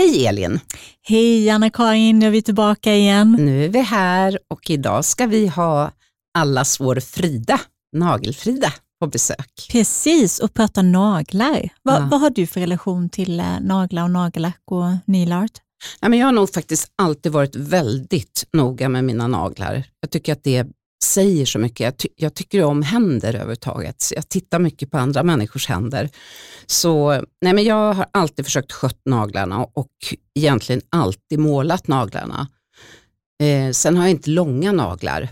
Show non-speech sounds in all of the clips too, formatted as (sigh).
Hej Elin! Hej Anna-Karin, nu är vi tillbaka igen. Nu är vi här och idag ska vi ha allas vår Frida, Nagelfrida, på besök. Precis, och prata naglar. Va, Ja. Vad har du för relation till eh, naglar och nagellack och nail art? Ja, men jag har nog faktiskt alltid varit väldigt noga med mina naglar. Jag tycker att det säger så mycket. Jag, ty- jag tycker om händer överhuvudtaget. Så Jag tittar mycket på andra människors händer. Så nej, men jag har alltid försökt skött naglarna och egentligen alltid målat naglarna. Eh, sen har jag inte långa naglar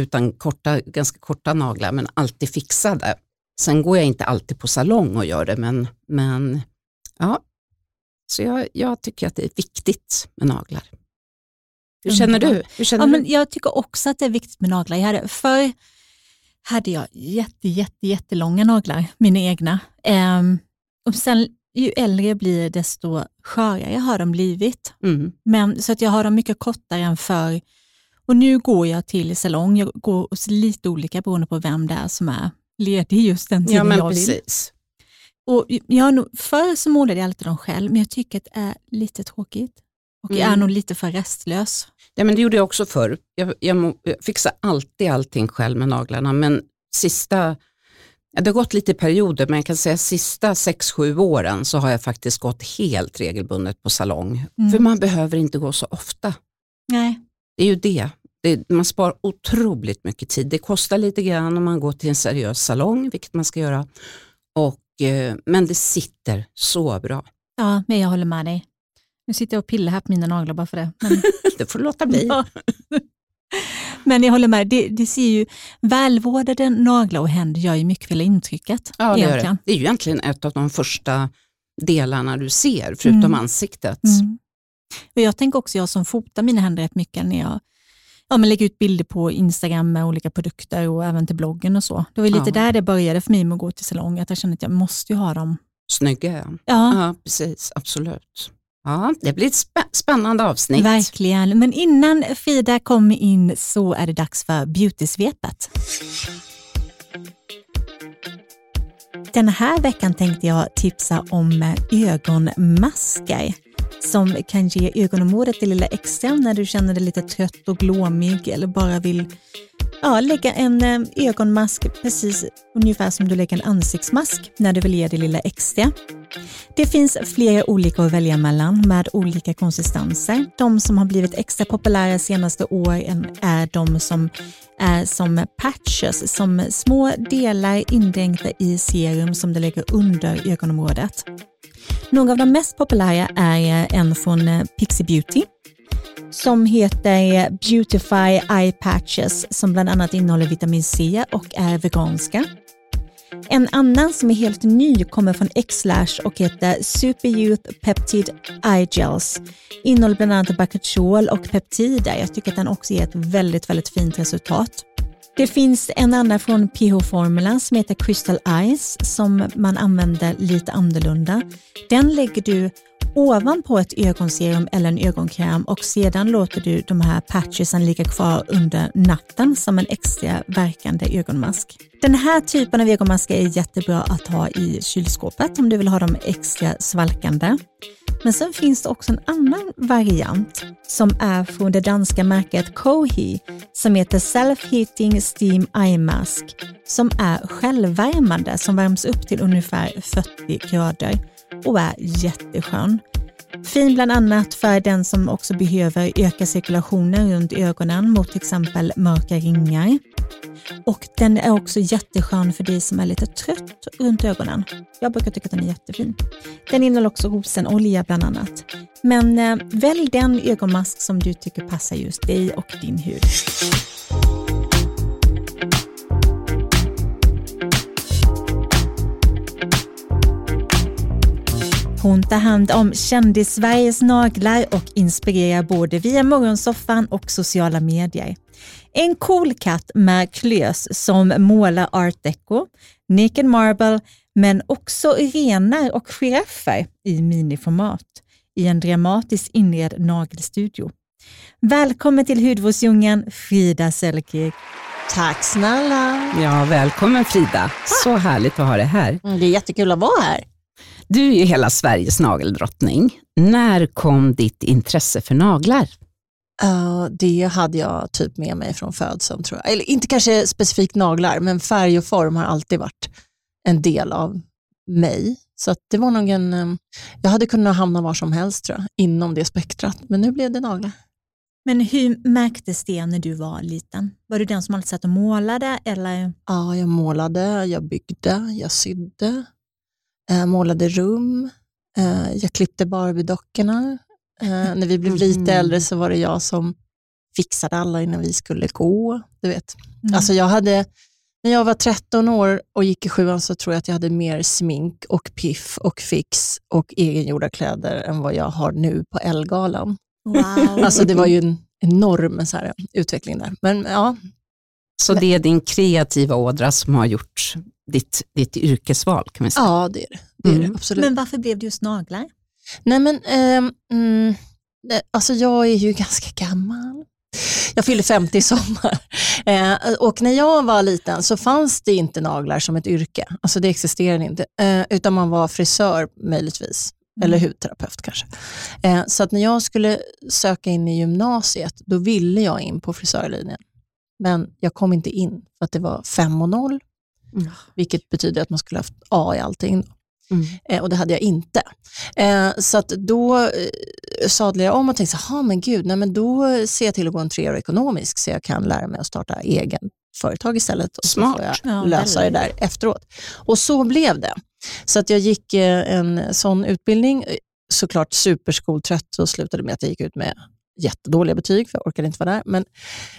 utan korta, ganska korta naglar men alltid fixade. Sen går jag inte alltid på salong och gör det men, men ja, så jag, jag tycker att det är viktigt med naglar. Hur känner du? Hur känner Ja, men du? jag tycker också att det är viktigt med naglar. Jag hade, förr hade jag jätte, jätte, jättelånga naglar, mina egna. Ehm, och sen ju äldre jag blir desto skörare har de blivit. Mm. Men, så att jag har dem mycket kortare än förr. Och nu går jag till salong. Jag går hos lite olika beroende på vem det är som är ledig just den tiden Ja men jag vill. precis. Och jag förr så målade jag alltid dem själv, men jag tycker att det är lite tråkigt. Och jag är Mm. nog lite för restlös. Ja, men det gjorde jag också förr. Jag, jag, jag fixar alltid allting själv med naglarna men sista, det har gått lite perioder men jag kan säga sista 6-7 åren så har jag faktiskt gått helt regelbundet på salong. Mm. För man behöver inte gå så ofta. Nej. Det är ju det. det. Man sparar otroligt mycket tid. Det kostar lite grann om man går till en seriös salong, vilket man ska göra. Och, eh, men det sitter så bra. Ja, men jag håller med dig. Nu sitter jag och pillar här på mina naglar bara för det. Men, (laughs) Det får du låta bli. Men jag håller med, det, det ser ju, välvårdade naglar och händer gör ju mycket för hela intrycket. Ja, det, gör det. det är ju egentligen ett av de första delarna du ser, förutom Mm. ansiktet. Mm. Och jag tänker också, jag som fotar mina händer rätt mycket när jag ja, men lägger ut bilder på Instagram med olika produkter och även till bloggen och så. Det var lite Ja. där det började för mig med att gå till salong, att jag kände att jag måste ju ha dem. Snygga. Ja, ja. precis. Absolut. Ja, det blir ett spä- spännande avsnitt. verkligen. Men innan Frida kommer in så är det dags för beautysvepet. Den här veckan tänkte jag tipsa om ögonmasker som kan ge ögonområdet det lilla extra när du känner dig lite trött och glåmig eller bara vill ja, lägga en eh, ögonmask precis ungefär som du lägger en ansiktsmask när du vill ge det lilla extra. Det finns flera olika att välja mellan med olika konsistenser. De som har blivit extra populära senaste åren är de som är som patches, som små delar indränkta i serum som du lägger under ögonområdet. Några av de mest populära är en från eh, Pixie Beauty som heter Beautify Eye Patches som bland annat innehåller vitamin C och är veganska. En annan som är helt ny kommer från Xlash och heter Super Youth Peptide Eye Gels. Innehåller bland annat Bacrotol och peptider. Jag tycker att den också ger ett väldigt, väldigt fint resultat. Det finns en annan från PH Formula som heter Crystal Eyes som man använder lite annorlunda. Den lägger du ovanpå ett ögonserum eller en ögonkräm och sedan låter du de här patchesen ligga kvar under natten som en extra verkande ögonmask. Den här typen av ögonmasker är jättebra att ha i kylskåpet om du vill ha dem extra svalkande. Men sen finns det också en annan variant som är från det danska märket Kohi som heter Self-Heating Steam Eye Mask som är självvärmande som värms upp till ungefär 40 grader och är jätteskön. Fin bland annat för den som också behöver öka cirkulationen runt ögonen mot till exempel mörka ringar. Och den är också jätteskön för dig som är lite trött runt ögonen. Jag brukar tycka att den är jättefin. Den innehåller också rosenolja bland annat. Men eh, välj den ögonmask som du tycker passar just dig och din hud. Hon tar hand om kändis-Sveriges naglar och inspirerar både via morgonsoffan och sociala medier. En cool katt med klös som målar art deco, naked marble, men också renar och giraffer i miniformat i en dramatiskt inredd nagelstudio. Välkommen till hudvårdsdjungeln, Frida Selkirk. Tack snälla. Ja, välkommen Frida. Så härligt att ha dig här. Det är jättekul att vara här. Du är ju hela Sveriges nageldrottning. När kom ditt intresse för naglar? Uh, det hade jag typ med mig från födseln tror jag. Eller inte kanske specifikt naglar, men färg och form har alltid varit en del av mig. Så att det var nog en, um, jag hade kunnat hamna var som helst tror jag, inom det spektrat, men nu blev det naglar. Men hur märktes det när du var liten? Var du den som alltid satt och målade? Eller? Ja, jag målade, jag byggde, jag sydde, målade rum, eh, jag klippte Barbie-dockorna. Eh, när vi blev lite mm. äldre så var det jag som fixade alla innan vi skulle gå. Du vet. Mm. Alltså jag hade, när jag var 13 år och gick i sjuan så tror jag att jag hade mer smink och piff och fix och egengjorda kläder än vad jag har nu på Elgalan. Wow. (laughs) alltså det var ju en enorm så här, utveckling där. Men, ja. Så det är din kreativa ådra som har gjort ditt, ditt yrkesval kan man säga? Ja, det är det. det, är mm. det absolut. Men varför blev det just naglar? Nej, men, eh, mm, alltså jag är ju ganska gammal. Jag fyller 50 i sommar. (laughs) Eh, och när jag var liten så fanns det inte naglar som ett yrke. Alltså det existerade inte. Eh, utan man var frisör möjligtvis. Mm. Eller hudterapeut kanske. Eh, så att när jag skulle söka in i gymnasiet, då ville jag in på frisörlinjen. Men jag kom inte in för att det var 5 och 0, mm. vilket betyder att man skulle haft A i allting. Mm. Eh, och det hade jag inte. Eh, så då eh, sadlade jag om och tänkte, så, men gud, nej, men då ser jag till att gå en treårig ekonomisk så jag kan lära mig att starta egen företag istället. Och Smart. så får jag ja, lösa det där efteråt. Och så blev det. Så att jag gick eh, en sån utbildning, eh, såklart superskoltrött och slutade med att jag gick ut med jättedåliga betyg, för jag orkade inte vara där. Men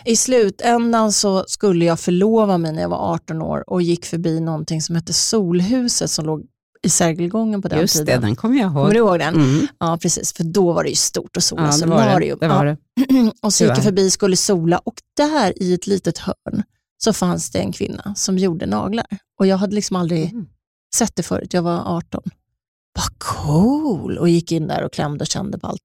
i slutändan så skulle jag förlova mig när jag var 18 år och gick förbi någonting som hette Solhuset som låg i Sergelgången på den Just tiden. Just det, den kommer jag ihåg. Kommer du ihåg den? Mm. Ja, precis. För då var det ju stort att sola. Ja, det var det. det, var det. (clears throat) och så gick jag förbi och skulle sola och där i ett litet hörn så fanns det en kvinna som gjorde naglar. Och jag hade liksom aldrig mm. sett det förut. Jag var 18. Vad cool! Och gick in där och klämde och kände på allt.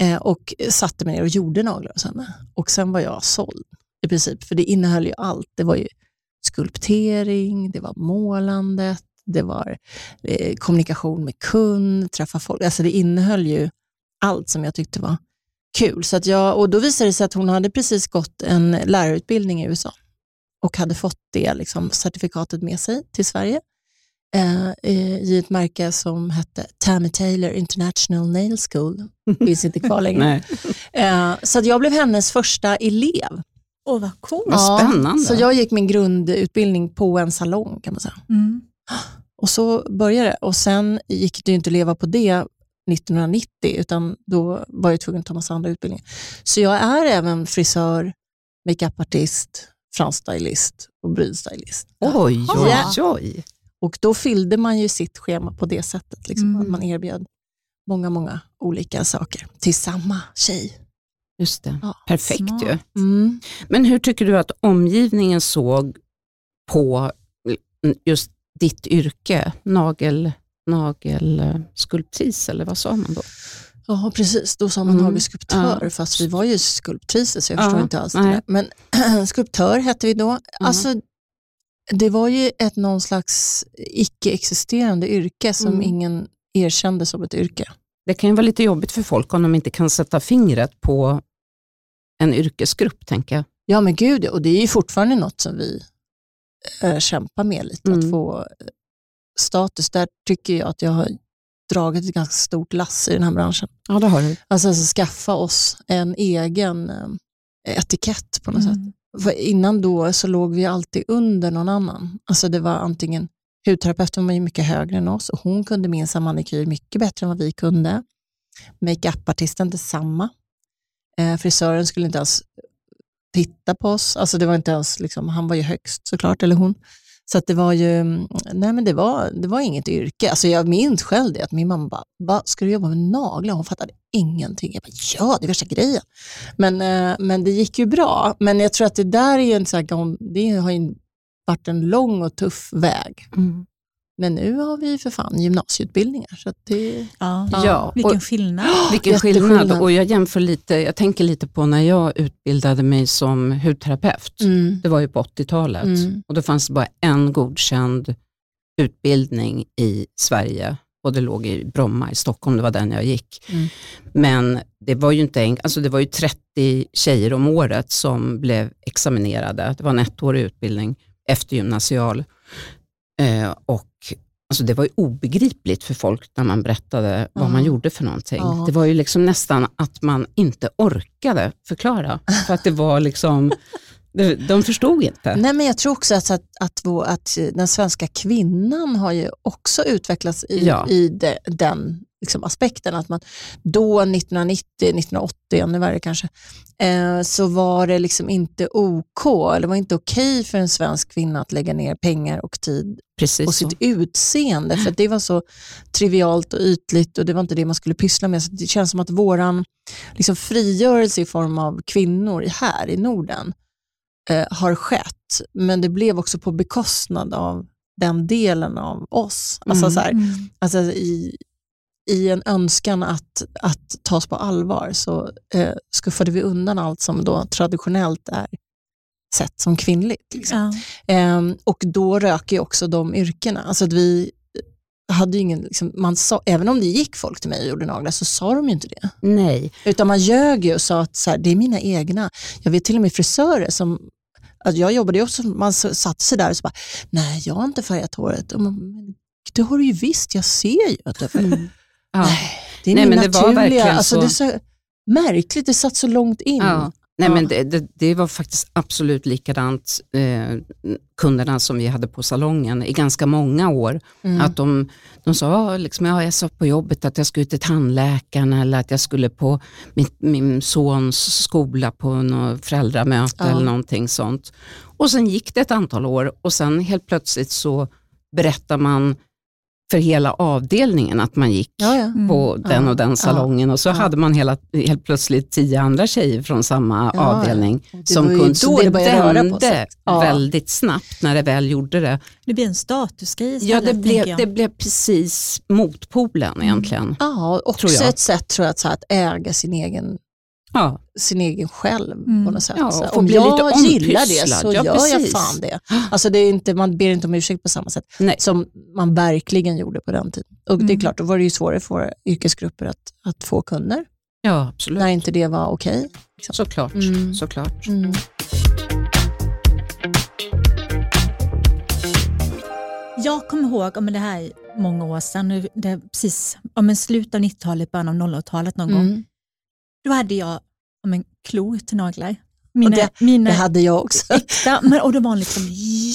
Eh, och satte mig ner och gjorde naglar hos henne. Och sen var jag såld i princip, för det innehöll ju allt. Det var ju skulptering, det var målandet, det var eh, kommunikation med kund, träffa folk. Alltså det innehöll ju allt som jag tyckte var kul. Så att jag, och då visade det sig att hon hade precis gått en lärarutbildning i USA och hade fått det liksom, certifikatet med sig till Sverige eh, i ett märke som hette Tammy Taylor International Nail School. finns inte kvar längre. (laughs) eh, så jag blev hennes första elev. Åh, oh, vad coolt. Vad spännande. så jag gick min grundutbildning på en salong kan man säga. Mm. (gasps) Och så började det och sen gick det inte att leva på det 1990 utan då var jag tvungen att ta massa andra utbildningar. Så jag är även frisör, makeupartist, fransstylist och brydstylist. Oj, oj, oj. Och då fyllde man ju sitt schema på det sättet. Liksom, mm. att man erbjöd många, många olika saker till samma tjej. Just det. Ja, Perfekt smart. ju. Mm. Men hur tycker du att omgivningen såg på just ditt yrke, nagel, nagelskulptris eller vad sa man då? Ja, precis. Då sa man mm. nagelskulptör, ja. fast vi var ju skulptriser så jag ja, förstår inte alls nej. det Men (clears throat) skulptör hette vi då. Alltså, det var ju ett någon slags icke-existerande yrke som mm. ingen erkände som ett yrke. Det kan ju vara lite jobbigt för folk om de inte kan sätta fingret på en yrkesgrupp, tänker jag. Ja, men gud, och det är ju fortfarande något som vi äh, kämpar med lite, mm. att få status. Där tycker jag att jag har dragit ett ganska stort lass i den här branschen. Ja, det har du. Alltså, alltså skaffa oss en egen äh, etikett på något mm. sätt. För innan då så låg vi alltid under någon annan. Alltså det var antingen, hudterapeuten var ju mycket högre än oss och hon kunde minsann manikyr mycket bättre än vad vi kunde. Makeup-artisten detsamma. Eh, frisören skulle inte ens titta på oss. Alltså det var inte ens, liksom, han var ju högst såklart, eller hon. Så det var ju, nej men det var, det var inget yrke. Alltså jag minns själv det, att min mamma bara, Va, ska du jobba med naglar? Hon fattade ingenting. Jag bara, ja, det är värsta grejen. Men, eh, men det gick ju bra. Men jag tror att det där är ju en sån här, det har ju varit en lång och tuff väg. Mm. Men nu har vi för fan gymnasieutbildningar. Så det, ja, ja. Vilken skillnad. (gasps) vilken skillnad. Och jag jämför lite, jag tänker lite på när jag utbildade mig som hudterapeut. Mm. Det var ju på 80-talet. Mm. Och då fanns det bara en godkänd utbildning i Sverige och det låg i Bromma i Stockholm, det var den jag gick. Mm. Men det var ju inte en, alltså det var ju 30 tjejer om året som blev examinerade. Det var en ettårig utbildning efter gymnasial. Eh, och Alltså det var ju obegripligt för folk när man berättade vad Ja. man gjorde för någonting. Ja. Det var ju liksom nästan att man inte orkade förklara. För att det var liksom, (laughs) de, förstod inte. Nej, men jag tror också att, att, att, att den svenska kvinnan har ju också utvecklats i, Ja. i de, den liksom, aspekten. Att man då 1990, 1980, ännu värre kanske, eh, så var det liksom inte OK, eller var inte okej för en svensk kvinna att lägga ner pengar och tid Precis på sitt utseende, för det var så trivialt och ytligt och det var inte det man skulle pyssla med. Så det känns som att våran liksom, frigörelse i form av kvinnor här i Norden eh, har skett, men det blev också på bekostnad av den delen av oss. Alltså, Mm. så här, Mm. alltså, i, I en önskan att, att tas på allvar så eh, skuffade vi undan allt som då traditionellt är sett som kvinnligt. Liksom. Ja. Ehm, och då röker ju också de yrkena. Alltså att vi hade ingen, liksom, man sa, även om det gick folk till mig och gjorde naglar så sa de ju inte det. Nej, Utan man ljög ju och sa att så här, det är mina egna. Jag vet till och med frisörer som, att jag jobbade också, man satte sig där och så bara, nej jag har inte färgat håret. Och man, "Men det har du ju visst, jag ser ju att du har färgat. Ja. Det är Nej, men det var naturliga, verkligen alltså, så. det är så märkligt, det satt så långt in. Ja. Nej, Ja. men det, det, det var faktiskt absolut likadant, eh, kunderna som vi hade på salongen i ganska många år. Mm. Att de, de sa, "Ja, liksom, ja, jag sa på jobbet att jag skulle till tandläkaren eller att jag skulle på min, min sons skola på något föräldramöte Ja. eller någonting sånt. Och sen gick det ett antal år och sen helt plötsligt så berättar man för hela avdelningen att man gick ja, ja. på den Ja, och den ja, salongen och så ja. hade man hela, helt plötsligt tio andra tjejer från samma Ja, avdelning Det som kunde, så det det vände Ja. väldigt snabbt när det väl gjorde det. Det blir en statusgrej Ja, istället, det tänker blev, det blev precis motpolen egentligen. Ja, också Tror jag. ett sätt tror jag, att, så här, att äga sin egen, Ja, sin egen själv Mm. på något sätt. Ja, få Om jag lite gillar det så Ja, gör jag fan det. Alltså det är inte, man ber inte om ursäkt på samma sätt Nej. som man verkligen gjorde på den tiden. Och det är Mm. klart, då var det ju svårare för våra yrkesgrupper att, att få kunder, ja absolut. när inte det var okej. Såklart. Mm. Såklart. Mm. Jag kommer ihåg, om det här är många år sedan, nu- det är precis om en slut av 90-talet, början av 00-talet någon gång. Då hade jag om en klor till naglar. Mina, det- mina Det hade jag också. äkta, men, och de var liksom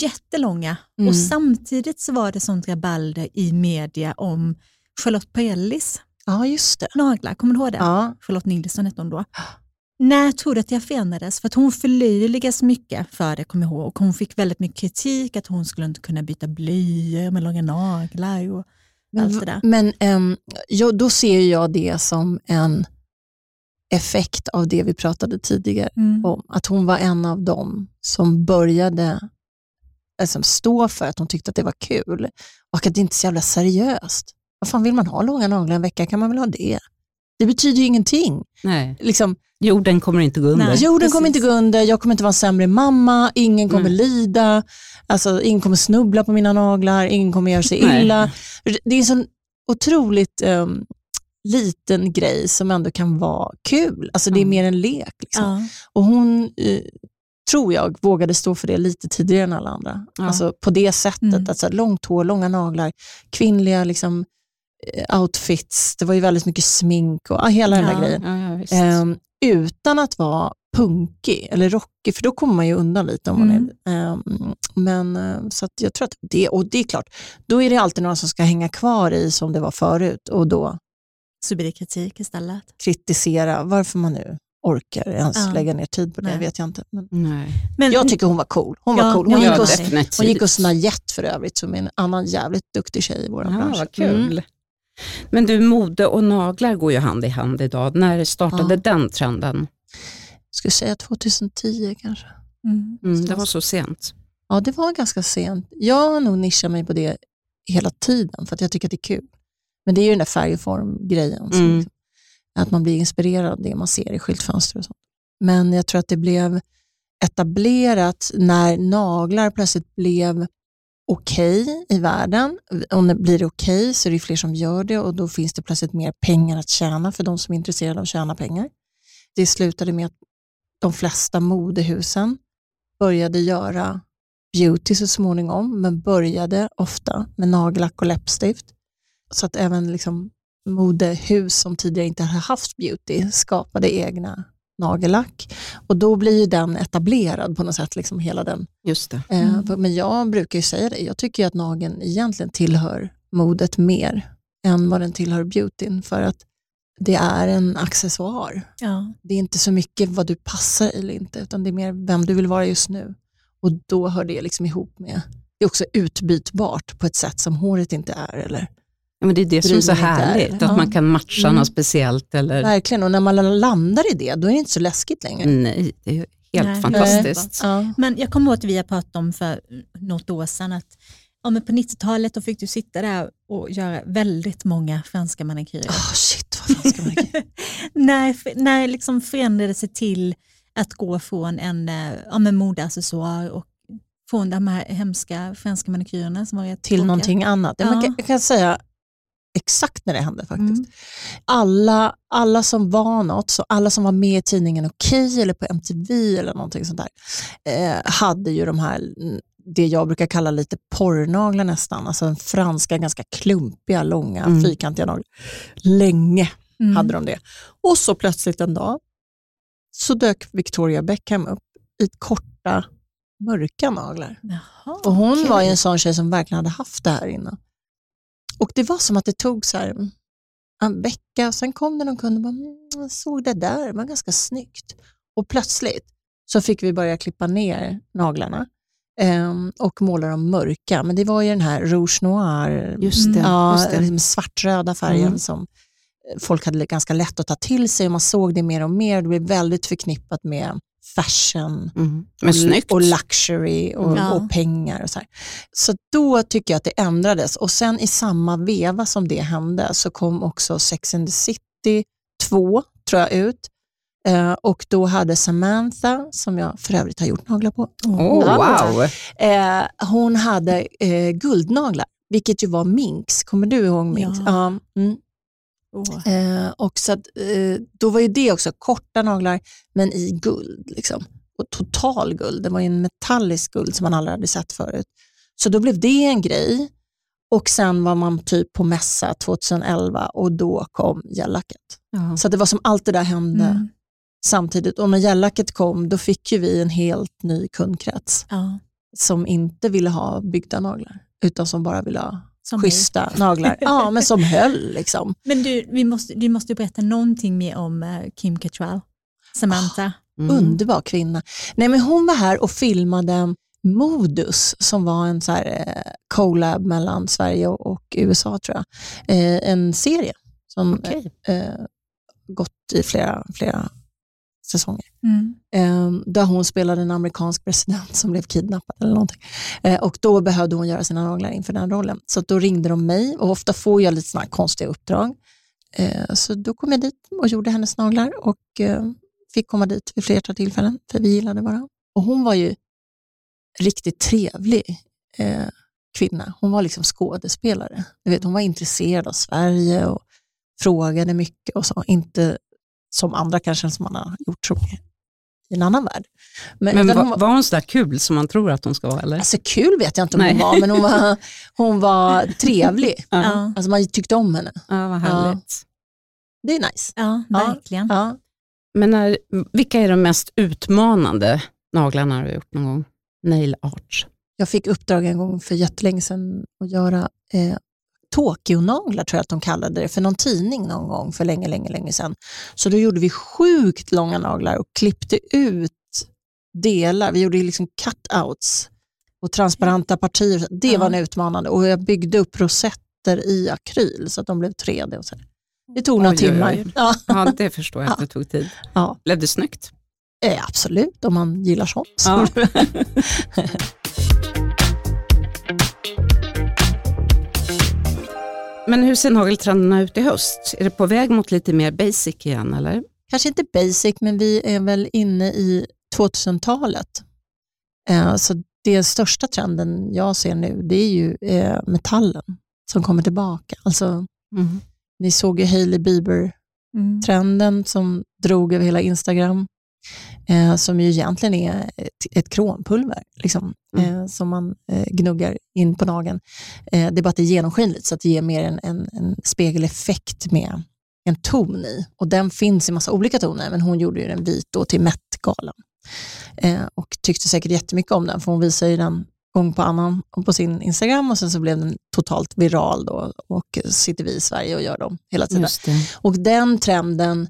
jättelånga. Mm. Och samtidigt så var det sånt rabalder i media om Charlotte Perrellis Ja, just det. naglar. Kommer du ihåg det? Ja. Charlotte Nilsson hette hon då. När tror du att jag förändrades? För att hon förlöjligas mycket för det, kommer jag ihåg. Och hon fick väldigt mycket kritik att hon skulle inte kunna byta blöjor med långa naglar och allt det där. Men ehm, ja, då ser jag det som en effekt av det vi pratade tidigare Mm. om. Att hon var en av dem som började alltså, stå för att hon tyckte att det var kul och att det inte är så jävla seriöst. Vad fan vill man ha långa naglar en vecka kan man väl ha det. Det betyder ju ingenting. Nej, Liksom, jorden kommer inte gå under. Nej. jorden precis. kommer inte gå under, jag kommer inte vara en sämre mamma, ingen kommer Nej. lida, alltså, ingen kommer snubbla på mina naglar, ingen kommer göra sig illa. Det är en sån otroligt ehm, liten grej som ändå kan vara kul. Alltså det är Ja. mer en lek. Liksom. Ja. Och hon, eh, tror jag, vågade stå för det lite tidigare än alla andra. Ja. Alltså på det sättet, Mm. alltså långt hår, långa naglar, kvinnliga liksom, eh, outfits, det var ju väldigt mycket smink och ah, hela den Ja. där grejen. Ja. Ehm, utan att vara punkig eller rockig, för då kommer man ju undan lite. om man Mm. är ehm, Men eh, så att jag tror att det, och det är klart, då är det alltid några som ska hänga kvar i som det var förut och då Så blir det kritik istället. kritisera varför man nu orkar ens Ja. lägga ner tid på det, Nej. vet jag inte. Men Nej. Men, jag tycker hon var cool. Hon Ja, var cool. Hon, ja, gick, och, definitivt. hon gick och snajett för övrigt, som är en annan jävligt duktig tjej i vår Ja, bransch. vad kul. Mm. Men du, mode och naglar går ju hand i hand idag. När startade Ja. den trenden? Skulle säga 2010 kanske. Mm. Mm, det var så sent. Ja, det var ganska sent. Jag har nog nischat mig på det hela tiden för att jag tycker att det är kul. Men det är ju den där färg och form-grejen. Mm. liksom- Att man blir inspirerad av det man ser i skyltfönster och sånt. Men jag tror att det blev etablerat när naglar plötsligt blev okej i världen. Om det blir okej så är det fler som gör det och då finns det plötsligt mer pengar att tjäna för de som är intresserade av att tjäna pengar. Det slutade med att de flesta modehusen började göra beauty så småningom, men började ofta med nagellack och läppstift. Så att även liksom modehus som tidigare inte hade haft beauty skapade egna nagellack. Och då blir ju den etablerad på något sätt, liksom hela den. Just det. Eh, Men jag brukar ju säga det, jag tycker att nageln egentligen tillhör modet mer än vad den tillhör beautyn, för att det är en accessoar. Ja. Det är inte så mycket vad du passar eller inte, utan det är mer vem du vill vara just nu. Och då hör det liksom ihop med, det är också utbytbart på ett sätt som håret inte är. Eller? Ja, men det är det som är så härligt, där. att Ja. man kan matcha Mm. något speciellt. Eller, Verkligen, och när man landar i det, då är det inte så läskigt längre. nej, det är ju helt Nej. fantastiskt. Ja. Men jag kommer ihåg att vi har pratat om för något år sedan att ja, men på 90-talet då fick du sitta där och göra väldigt många franska manikyrer. Oh, shit, vad fan ska man (laughs) när, när liksom förändrade sig till att gå från en eh, ja, men modeaccessoar och från de här hemska franska manikyrerna som var rätt till tråkiga. någonting annat. Ja. Ja. Man kan, jag kan säga exakt när det hände faktiskt. Mm. Alla, alla som var något, så alla som var med i tidningen Okej eller på MTV eller någonting sånt där, eh, hade ju de här, det jag brukar kalla lite porrnaglar nästan, alltså en franska ganska klumpiga, långa, Mm. fyrkantiga naglar. Länge Mm. hade de det. Och så plötsligt en dag så dök Victoria Beckham upp i korta, mörka naglar. Jaha, Och hon okej. var ju en sån tjej som verkligen hade haft det här innan. Och det var som att det tog så här en vecka och sen kom det någon kund och bara, mm, jag såg det där, det var ganska snyggt. Och plötsligt så fick vi börja klippa ner naglarna ehm, och måla dem mörka. Men det var ju den här rouge noir, Just det. ja, just det. liksom svartröda färgen Mm. som eh, folk hade ganska lätt att ta till sig och man såg det mer och mer. Det blev väldigt förknippat med fashion Mm. Men snyggt. och luxury och, Ja. och pengar. Och så, här. så då tycker jag att det ändrades och sen i samma veva som det hände så kom också Sex and the City 2 tror jag ut eh, och då hade Samantha, som jag för övrigt har gjort naglar på, Oh, Ja. wow. eh, hon hade eh, guldnaglar, vilket ju var minks. Kommer du ihåg minks? Ja. mm. Åh. Eh, och så att, eh, då var ju det också korta naglar, men i guld. Liksom. Och total guld. Det var en metallisk guld som man aldrig hade sett förut. Så då blev det en grej. Och sen var man typ på mässa 2011 och då kom gellacket. Ja. Så det var som allt det där hände Mm. samtidigt. Och när gellacket kom, då fick ju vi en helt ny kundkrets Ja, som inte ville ha byggda naglar, utan som bara ville ha som schyssta naglar. Ja, men som höll liksom. (laughs) Men du, vi måste, du måste berätta någonting mer om eh, Kim Cattrall, Samantha. Mm. Underbar kvinna. Nej, men hon var här och filmade Modus som var en så här, eh, collab mellan Sverige och, och USA tror jag. Eh, en serie som eh, gått i flera, flera säsonger. Mm. Eh, där hon spelade en amerikansk president som blev kidnappad eller någonting. Eh, och då behövde hon göra sina naglar inför den rollen. Så då ringde de mig och ofta får jag lite här konstiga uppdrag. Eh, så då kom jag dit och gjorde hennes naglar och eh, fick komma dit vid flertal tillfällen för vi gillade varandra. Och hon var ju riktigt trevlig kvinna. Hon var liksom skådespelare. Du vet, hon var intresserad av Sverige och frågade mycket och så. Inte som andra kanske som man har gjort så mycket i en annan värld. Men, Men var, hon var, hon så där kul som man tror att hon ska vara? Eller? alltså, kul vet jag inte om Nej. hon var, men hon var, (laughs) hon var trevlig. Ja. Alltså, man tyckte om henne. Ja, vad härligt. Det är nice. ja, Ja. verkligen. Ja. Men när, vilka är de mest utmanande naglarna du har gjort någon gång? Nail art. Jag fick uppdrag en gång för jättelänge sedan att göra eh, Tokyo-naglar, tror jag att de kallade det, för någon tidning någon gång för länge, länge, länge sedan. Så då gjorde vi sjukt långa naglar och klippte ut delar. Vi gjorde liksom cutouts och transparenta partier. Det Ja. var en utmanande och jag byggde upp rosetter i akryl så att de blev 3D. Och så. Det tog några Oj, oj, oj. timmar. Ja, Ja, det förstår jag att det tog tid. ja. Blev det snyggt? Eh, absolut, om man gillar sånt. Så. Ja. (laughs) (laughs) Men hur ser nageltrenderna ut i höst? Är det på väg mot lite mer basic igen eller? kanske inte basic, men vi är väl inne i 2000-talet. Eh, så det största trenden jag ser nu, det är ju eh, metallen som kommer tillbaka. Alltså, Mm. ni såg ju Hailey Bieber-trenden Mm. som drog över hela Instagram, eh, som ju egentligen är ett, ett krompulver liksom, Mm. eh, som man eh, gnuggar in på nageln. Eh, det är bara att det är genomskinligt så att det ger mer en, en, en spegeleffekt med en ton i. Och den finns i massa olika toner, men hon gjorde ju den vit då till Met-galan. Eh, och tyckte säkert jättemycket om den, för hon visar ju den gång på annan på sin Instagram och sen så blev den totalt viral då och sitter vi i Sverige och gör dem hela tiden. Och den trenden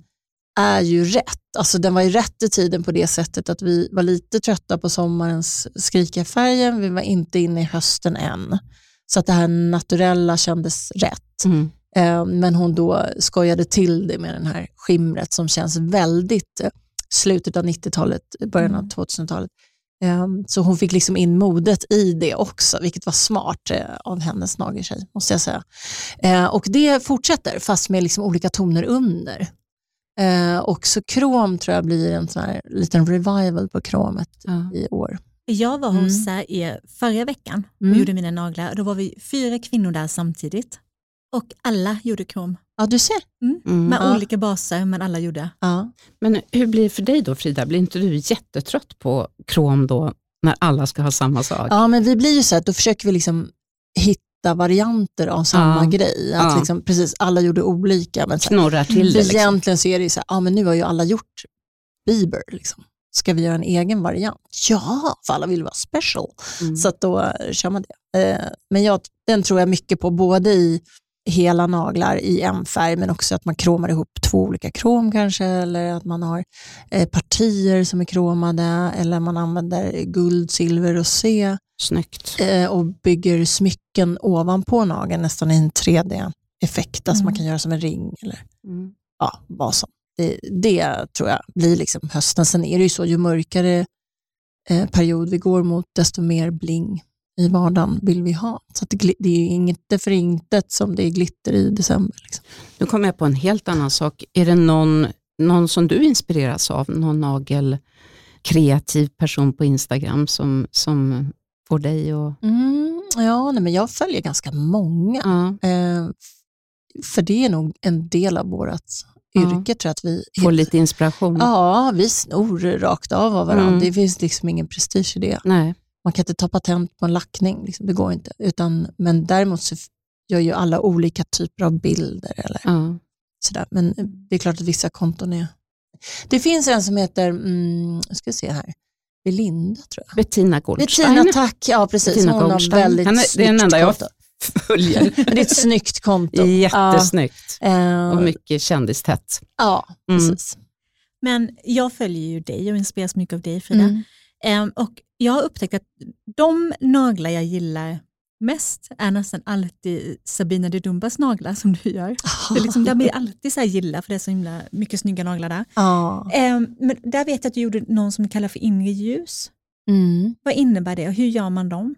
är ju rätt. Alltså den var ju rätt i tiden på det sättet att vi var lite trötta på sommarens skrikiga färgen. Vi var inte inne i hösten än. Så att det här naturella kändes rätt. Mm. Eh, Men hon då skojade till det med den här skimret som känns väldigt eh, slutet av 90-talet, början av Mm. 2000-talet. Eh, Så hon fick liksom in modet i det också, vilket var smart eh, av hennes nageltjej, måste jag säga. Eh, Och det fortsätter, fast med liksom olika toner under. Eh, Och så krom tror jag blir en sån här liten revival på kromet Ja. i år. Jag var Mm. hos eh, er förra veckan och Mm. gjorde mina naglar. Då var vi fyra kvinnor där samtidigt och alla gjorde krom. Ja, du ser. Mm. Med Ja. olika baser, men alla gjorde. Ja. Men hur blir det för dig då Frida? Blir inte du jättetrött på krom då när alla ska ha samma sak? Ja, men vi blir ju så att då försöker vi liksom hitta varianter av samma Ja. grej. Att Ja. liksom, precis, alla gjorde olika. Men Knorrar till det liksom. egentligen så är det så här, ja men nu har ju alla gjort Bieber. Liksom. Ska vi göra en egen variant? Ja, för alla vill vara special. Mm. Så då eh, kör man det. Eh, men jag, den tror jag mycket på, både i hela naglar i en färg, men också att man kromar ihop två olika krom kanske, eller att man har eh, partier som är kromade, eller man använder guld, silver och C Snyggt. eh, och bygger smycken ovanpå nageln, nästan i en 3D-effekt, alltså Mm. man kan göra som en ring eller Mm. ja, vad som. Det, det tror jag blir liksom hösten. Sen är det ju så, ju mörkare eh, period vi går mot, desto mer bling i vardagen vill vi ha. Så det, det är ju inte för intet som det är glitter i december. Liksom. Nu kommer jag på en helt annan sak. Är det någon, någon som du inspireras av? Någon nagelkreativ person på Instagram som, som får dig att... Mm, ja, nej, men jag följer ganska många. Eh, för det är nog en del av vårt yrke, tror jag, att vi får lite inspiration? Ja, vi snor rakt av av varandra. Mm. Det finns liksom ingen prestige i det. Nej. Man kan inte ta patent på en lackning, liksom. det går inte. Utan, men däremot så gör ju alla olika typer av bilder. Eller Ja. sådär. Men det är klart att vissa konton är... Det finns en som heter, mm, ska se här, Belinda tror jag. Bettina Goldstein Bettina Tack, ja precis. Bettina Hon har Goldstein. väldigt Henne- det är den enda jag konto. följer. (laughs) Men det är ett snyggt konto. (laughs) Jättesnyggt. Ja, eh, Och mycket kändistätt. ja Mm. precis. Men jag följer ju dig och inspireras mycket av dig Frida. Mm. Ehm, och jag har upptäckt att de naglar jag gillar mest är nästan alltid Sabina de Dumbas naglar som du gör. Det är liksom, jag blir alltid så här gilla för det är så himla mycket snygga naglar där. Ja. Ehm, men där vet jag att du gjorde någon som kallar för inre ljus. Mm. Vad innebär det och hur gör man dem?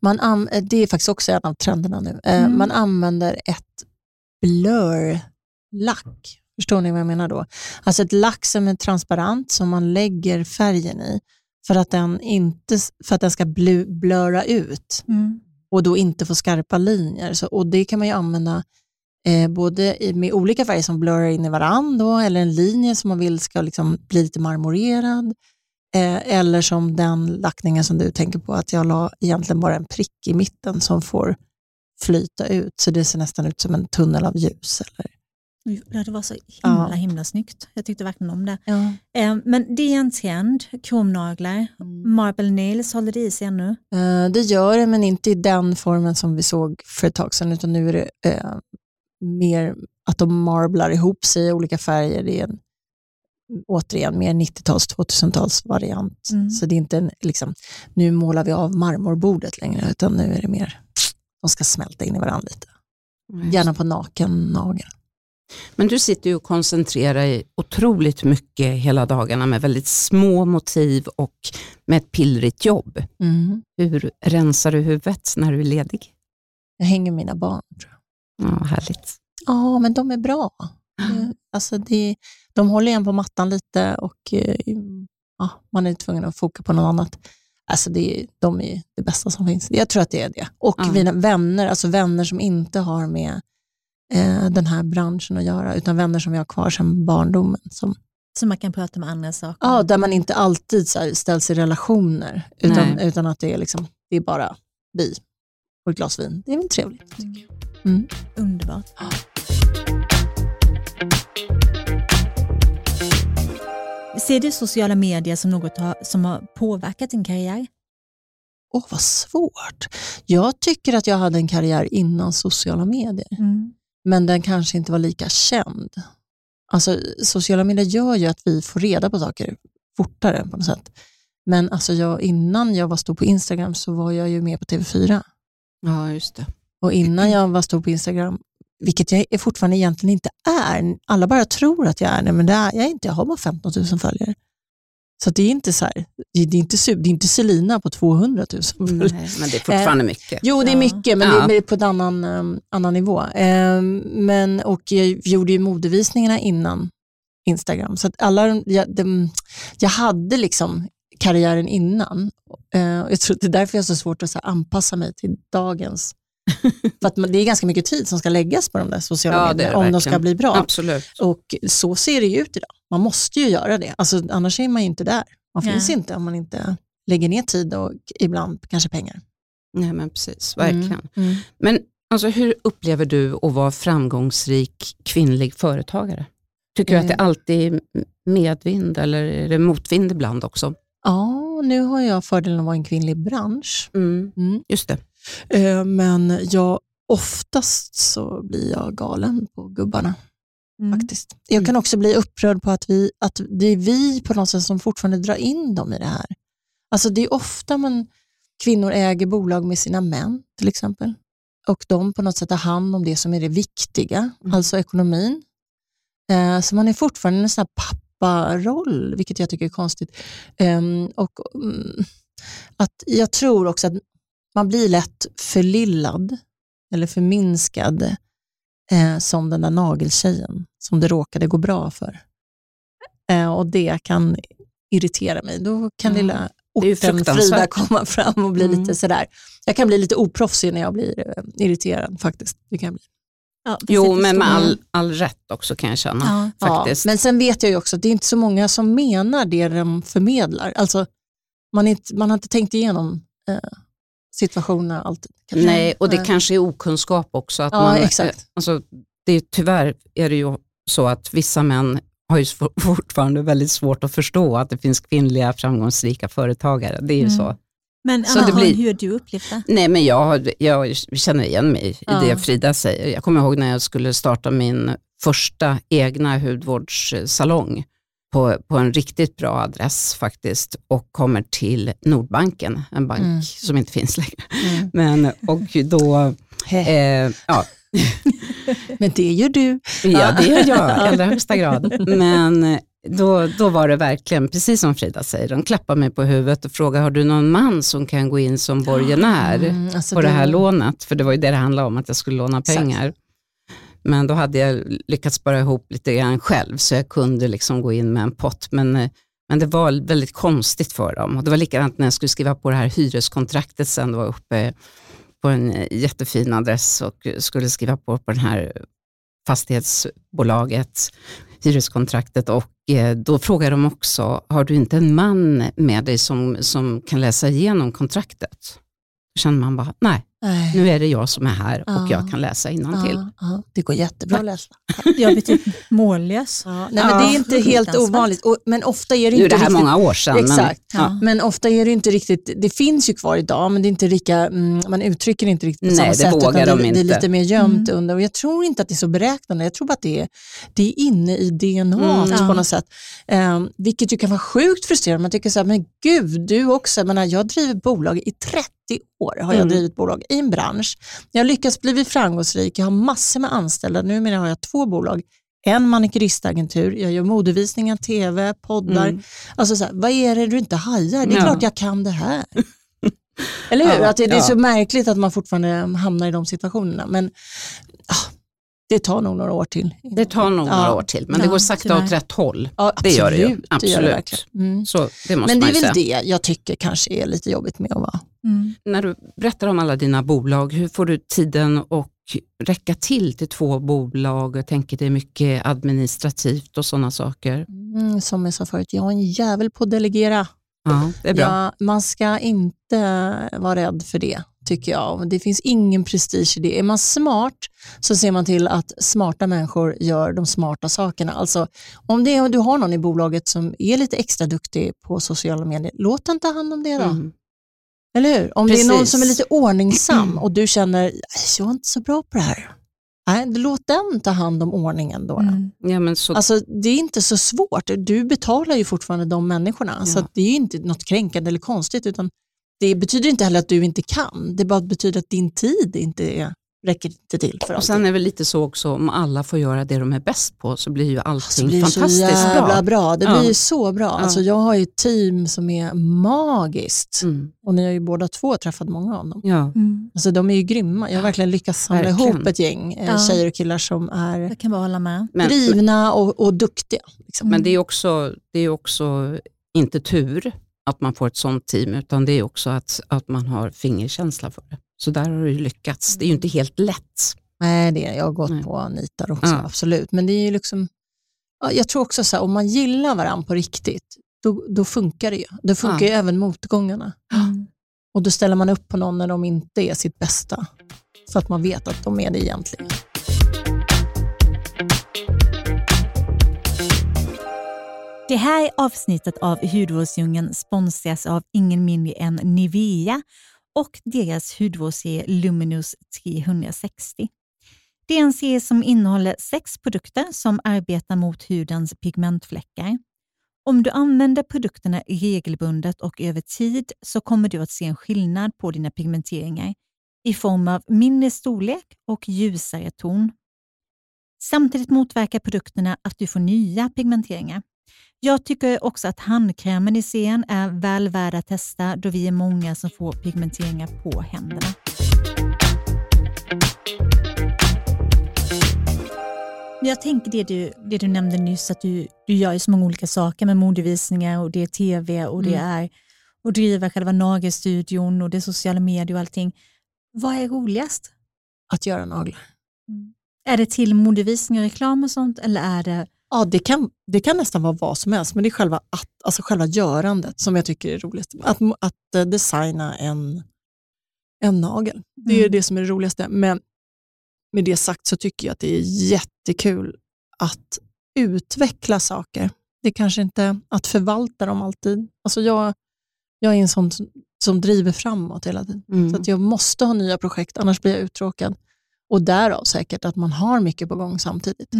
Man an- eh, det är faktiskt också en av trenderna nu. Eh, Mm. Man använder ett blur-lack. Förstår ni vad jag menar då? Alltså ett lack som är transparent som man lägger färgen i för att den, inte, för att den ska blu- blöra ut och då inte få skarpa linjer. Så, och Det kan man ju använda eh, både i, med olika färger som blurrar in i varandra eller en linje som man vill ska liksom bli lite marmorerad. Eh, eller som den lackningen som du tänker på, att jag la egentligen bara en prick i mitten som får flyta ut, så det ser nästan ut som en tunnel av ljus. Eller? Ja, det var så himla Ja. himla snyggt. Jag tyckte verkligen om det. Ja. Ehm, men det är en trend, kromnaglar. Mm. Marble nails, håller det i sig ännu? Eh, det gör det, men inte i den formen som vi såg för ett tag sedan, utan nu är det eh, mer att de marblar ihop sig i olika färger. Det är en, återigen mer 90-tals, 2000-tals variant. Mm. Så det är inte en, liksom, nu målar vi av marmorbordet längre, utan nu är det mer, de ska smälta in i varandra lite. Gärna på naken nagel. Men du sitter ju och koncentrerar dig otroligt mycket hela dagarna med väldigt små motiv och med ett pillrigt jobb. Mm. Hur rensar du huvudet när du är ledig? Jag hänger mina barn. Ja, härligt. Ja, men de är bra. (gasps) Eh, Alltså det, de håller igen på mattan lite och eh, ja, man är tvungen att foka på något annat. Alltså det, de är det bästa som finns. Jag tror att det är det. Och mina vänner, alltså vänner som inte har med eh, den här branschen att göra, utan vänner som jag har kvar sedan barndomen. Som, Så man kan prata med andra saker. ja, där man inte alltid så här, ställs i relationer, utan, Nej. utan att det är, liksom, det är bara vi och ett glas vin. Det är väl trevligt. tycker jag. Mm. Underbart. Ser du sociala medier som något har, som har påverkat din karriär? Åh, vad svårt. Jag tycker att jag hade en karriär innan sociala medier. Men den kanske inte var lika känd. Alltså, sociala medier gör ju att vi får reda på saker fortare på något sätt. Men alltså jag, innan jag var stor på Instagram så var jag ju med på TV4. Ja, just det. Och innan jag var stor på Instagram, vilket jag fortfarande egentligen inte är, alla bara tror att jag är det, men det är jag inte. Jag har bara 15 000 följare. Så det är inte så här, det är inte, det är inte Selina på 200 000 följare. Nej, (laughs) men det är fortfarande mycket. Jo, det är mycket, men Ja. det är på en annan, um, annan nivå. Ehm, men, och jag gjorde ju modevisningarna innan Instagram. Så att alla, jag, de, jag hade liksom karriären innan. Eh, jag tror att det är därför jag har så svårt att så anpassa mig till dagens. (laughs) För att det är ganska mycket tid som ska läggas på de där sociala Ja, medierna om de verkligen. ska bli bra. Absolut. Och så ser det ju ut idag. Man måste ju göra det. Alltså, annars är man ju inte där. Man Nej. finns inte om man inte lägger ner tid och ibland kanske pengar. Nej, men precis. Verkligen. Mm. Mm. Men alltså, hur upplever du att vara framgångsrik kvinnlig företagare? Tycker du att det Eh. alltid är medvind eller är det motvind ibland också? Ja, nu har jag fördelen att vara i en kvinnlig bransch. Mm. Mm. Just det. Eh, Men jag, oftast så blir jag galen på gubbarna Mm. faktiskt. Jag kan också bli upprörd på att, vi, att det är vi på något sätt som fortfarande drar in dem i det här. Alltså det är ofta man, kvinnor äger bolag med sina män till exempel. Och de på något sätt tar hand om det som är det viktiga, Mm. alltså ekonomin. Eh, så man är fortfarande i en sån här papparoll, vilket jag tycker är konstigt. Ehm, och mm, att Jag tror också att man blir lätt förlillad eller förminskad eh, som den där nageltjejen som det råkade gå bra för. Eh, och det kan irritera mig. Då kan Ja, lilla orten Frida komma fram och bli Mm. lite sådär. Jag kan bli lite oproffsig när jag blir eh, irriterad faktiskt. Det kan bli. Ja, Jo, men med all, all rätt också kan jag känna. Ja. Faktiskt. Ja, men sen vet jag ju också att det är inte så många som menar det de förmedlar. Alltså, man, är inte, man har inte tänkt igenom eh, situationerna alltid. kanske. Nej, och det Nej. kanske är okunskap också. Att Ja, man, exakt. eh, Alltså, det är, tyvärr är det ju så att vissa män har ju (laughs) fortfarande väldigt svårt att förstå att det finns kvinnliga framgångsrika företagare. Det är ju Mm. så. Men Så Anna, det blir- hur har du upplevt det? Nej, men jag, jag känner igen mig i Ja. det Frida säger. Jag kommer ihåg när jag skulle starta min första egna hudvårdssalong på, på en riktigt bra adress faktiskt och kommer till Nordbanken, en bank Mm. som inte finns längre. Mm. Men, och då, eh, ja, (laughs) Men det gör du. Ja, det gör jag i allra högsta grad. Men eh, då, då var det verkligen, precis som Frida säger, de klappar mig på huvudet och frågar, har du någon man som kan gå in som borgenär Mm, alltså på det här lånet? För det var ju det det handlade om, att jag skulle låna Exakt. Men då hade jag lyckats spara ihop lite grann själv, så jag kunde liksom gå in med en pott. Men, eh, men det var väldigt konstigt för dem. Och det var likadant när jag skulle skriva på det här hyreskontraktet sen, det var uppe på en eh, jättefin adress och skulle skriva på, på den här fastighetsbolaget, hyreskontraktet och eh, då frågar de också, har du inte en man med dig som, som kan läsa igenom kontraktet? Då känner man bara, nej, Nej. nu är det jag som är här och Ja. jag kan läsa innantill. Ja, ja, det går jättebra att läsa. (laughs) Jag blir typ mållös. Ja, nej, men det är inte helt ovanligt, och, men ofta är det Nu är inte det här riktigt många år sedan. Exakt. Men. Men ofta är det inte riktigt, det finns ju kvar idag men det är inte lika, mm, man uttrycker inte riktigt på Nej, samma det sätt. vågar de det, det är inte. lite mer gömt Mm. under och jag tror inte att det är så beräknande. Jag tror bara att det är, det är inne i DNA Mm. på något sätt. Um, vilket ju kan vara sjukt frustrerande. Man tycker så här, men gud, du också. Jag, menar, jag driver bolag i 30 år har jag Mm. drivit bolag i en bransch. Jag har lyckats bli framgångsrik, jag har massor med anställda. Numera har jag två bolag. En manikuristagentur, jag gör modevisningar, tv, poddar. Mm. Alltså så här, vad är det du inte hajar? Det är Ja. klart jag kan det här. (laughs) Eller hur? Ja, att det, det är ja. så märkligt att man fortfarande hamnar i de situationerna. Men Det tar nog några år till. Det tar nog några Ja. år till, men det Ja, går sakta tyvärr. åt rätt håll. Ja, Det gör det ju. Det gör det Absolut. verkligen. Mm. Så det måste Men det är väl säga. det jag tycker kanske är lite jobbigt med att vara. Mm. När du berättar om alla dina bolag, hur får du tiden att räcka till till två bolag? Jag tänker det är mycket administrativt och sådana saker. Mm, som jag sa förut, jag är en jävel på att delegera. Ja, det är bra. Ja, man ska inte vara rädd för det, tycker jag. Det finns ingen prestige i det. Är man smart så ser man till att smarta människor gör de smarta sakerna. Alltså, om det är, du har någon i bolaget som är lite extra duktig på sociala medier, låt den ta hand om det då. Mm. Eller hur? Om det är någon Precis. som är lite ordningsam (clears throat) och du känner, "Nej, jag är inte så bra på det här. Nej, låt den ta hand om ordningen då. Mm. Ja, men så, Alltså, det är inte så svårt. Du betalar ju fortfarande de människorna. Så Ja. att det är inte något kränkande eller konstigt. Utan det betyder inte heller att du inte kan. Det bara betyder att din tid inte är, räcker inte till för och sen är det väl lite så också, om alla får göra det de är bäst på så blir ju Så allting blir det så fantastiskt jävla bra. bra. Det Ja. blir ju så bra. Alltså, jag har ju ett team som är magiskt. Mm. Och ni har ju båda två träffat många av dem. Ja. Mm. Alltså, de är ju grymma. Jag har verkligen lyckats samla Verkligen. ihop ett gäng eh, Ja. tjejer och killar som är Jag kan bara hålla med. Drivna och, och duktiga. Liksom. men det är också, det är också inte tur att man får ett sånt team, utan det är också att, att man har fingerkänsla för det. Så där har du lyckats. Det är ju inte helt lätt. Nej, det jag har gått Nej. på nitar också, Ja. absolut. Men det är ju liksom, ja, jag tror också så här, om man gillar varandra på riktigt, då, då funkar det ju. Då funkar Ja. ju även motgångarna. Mm. Och då ställer man upp på någon när de inte är sitt bästa. För att man vet att de är det egentligen. Det här avsnittet av Hudvårdsdjungeln sponsras av ingen mindre än Nivea och deras hudvårdsserie Luminous 360. Det är en serie som innehåller sex produkter som arbetar mot hudens pigmentfläckar. Om du använder produkterna regelbundet och över tid så kommer du att se en skillnad på dina pigmenteringar i form av mindre storlek och ljusare ton. Samtidigt motverkar produkterna att du får nya pigmenteringar. Jag tycker också att handkrämen i serien är väl värd att testa då vi är många som får pigmenteringar på händerna. Jag tänker det du, det du nämnde nyss, att du, du gör ju så många olika saker med modevisningar och det är tv och det Mm. är att driva själva nagelstudion och det är sociala medier och allting. Vad är roligast? Att göra naglar. Är det till modevisningar och reklam och sånt eller är det Ja, det kan, det kan nästan vara vad som helst, men det är själva, att, alltså själva görandet som jag tycker är roligast. Att, att eh, designa en, en nagel. Det är Mm. det som är det roligaste. Men med det sagt så tycker jag att det är jättekul att utveckla saker. Det är kanske inte att förvalta dem alltid. Alltså jag, jag är en sån som, driver framåt hela tiden. Mm. Så att jag måste ha nya projekt, annars blir jag uttråkad. Och därav säkert att man har mycket på gång samtidigt.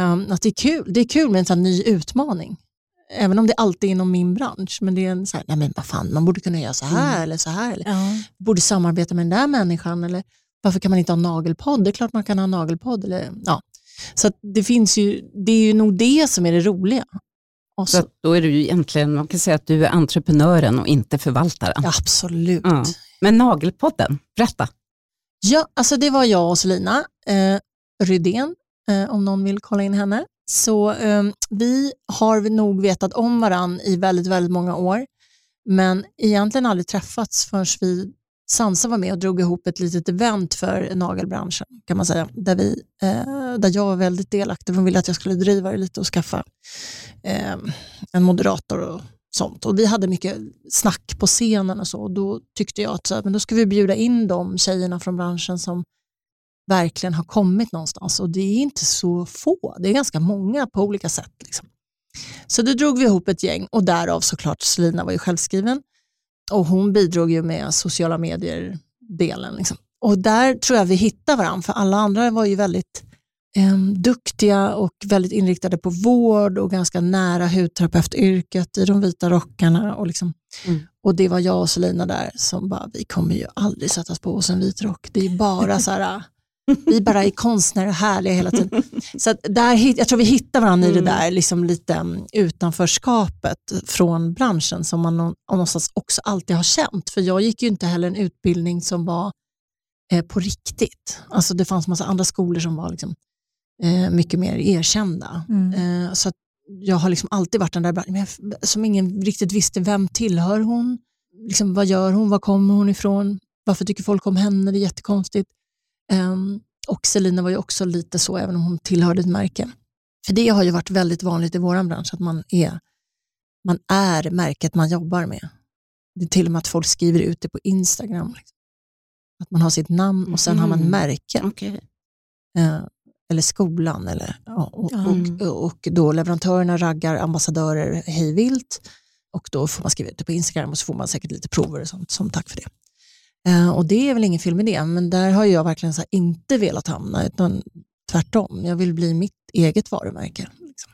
Um, att det är kul. Det är kul med en sån ny utmaning. Även om det alltid är inom min bransch. Men det är en så här, nej men vad fan, man borde kunna göra så här Mm. eller så här. Eller Ja. borde samarbeta med den där människan. Eller varför kan man inte ha nagelpodd? Det är klart man kan ha nagelpodd. Eller, ja. Så det finns ju, det är ju nog det som är det roliga. Och Så så, då är du ju egentligen, man kan säga att du är entreprenören och inte förvaltaren. absolut. Ja. Men Nagelpodden, berätta. Ja, alltså det var jag och Selina eh, Rydén, Eh, om någon vill kolla in henne. Så eh, vi har nog vetat om varann i väldigt, väldigt många år, men egentligen aldrig träffats förrän vi Sansa var med och drog ihop ett litet event för nagelbranschen kan man säga, där, vi, eh, där jag var väldigt delaktig. De ville att jag skulle driva det lite och skaffa eh, en moderator och sånt. Och vi hade mycket snack på scenen och så. Och då tyckte jag att så här, men då ska vi bjuda in de tjejerna från branschen som verkligen har kommit någonstans. Och det är inte så få, det är ganska många på olika sätt. Liksom. Så då drog vi ihop ett gäng och därav såklart Selina var ju självskriven. Och hon bidrog ju med sociala medier-delen. Liksom. Och där tror jag vi hittar varandra, för alla andra var ju väldigt eh, duktiga och väldigt inriktade på vård och ganska nära hudterapeutyrket i de vita rockarna. Och, liksom. Mm. och det var jag och Selina där som bara, vi kommer ju aldrig sätta på oss en vit rock. Det är bara så här, vi bara är konstnärer och härliga hela tiden. Så där, jag tror vi hittar varandra i det Mm. där liksom lite utanförskapet från branschen som man nå- någonstans också alltid har känt. För jag gick ju inte heller en utbildning som var eh, på riktigt. Alltså det fanns massa andra skolor som var liksom eh, mycket mer erkända. Mm. Eh, så jag har liksom alltid varit den där branschen, som ingen riktigt visste, vem tillhör hon? Liksom, vad gör hon? Var kommer hon ifrån? Varför tycker folk om henne? Det är jättekonstigt. Ehm, och Selina var ju också lite så, även om hon tillhörde ett märke. För det har ju varit väldigt vanligt i vår bransch, att man är, man är märket man jobbar med. Det är till och med att folk skriver ut det på Instagram. Liksom. Att man har sitt namn och sen har man Mhm. märke Okej. eh, eller skolan. Eller, ja, och, Mm. och, och då leverantörerna raggar ambassadörer hejvilt och då får man skriva ut det på Instagram och så får man säkert lite prover och sånt som tack för det. Eh, och det är väl ingen fel med det, men där har jag verkligen så inte velat hamna, utan tvärtom. Jag vill bli mitt eget varumärke. Liksom.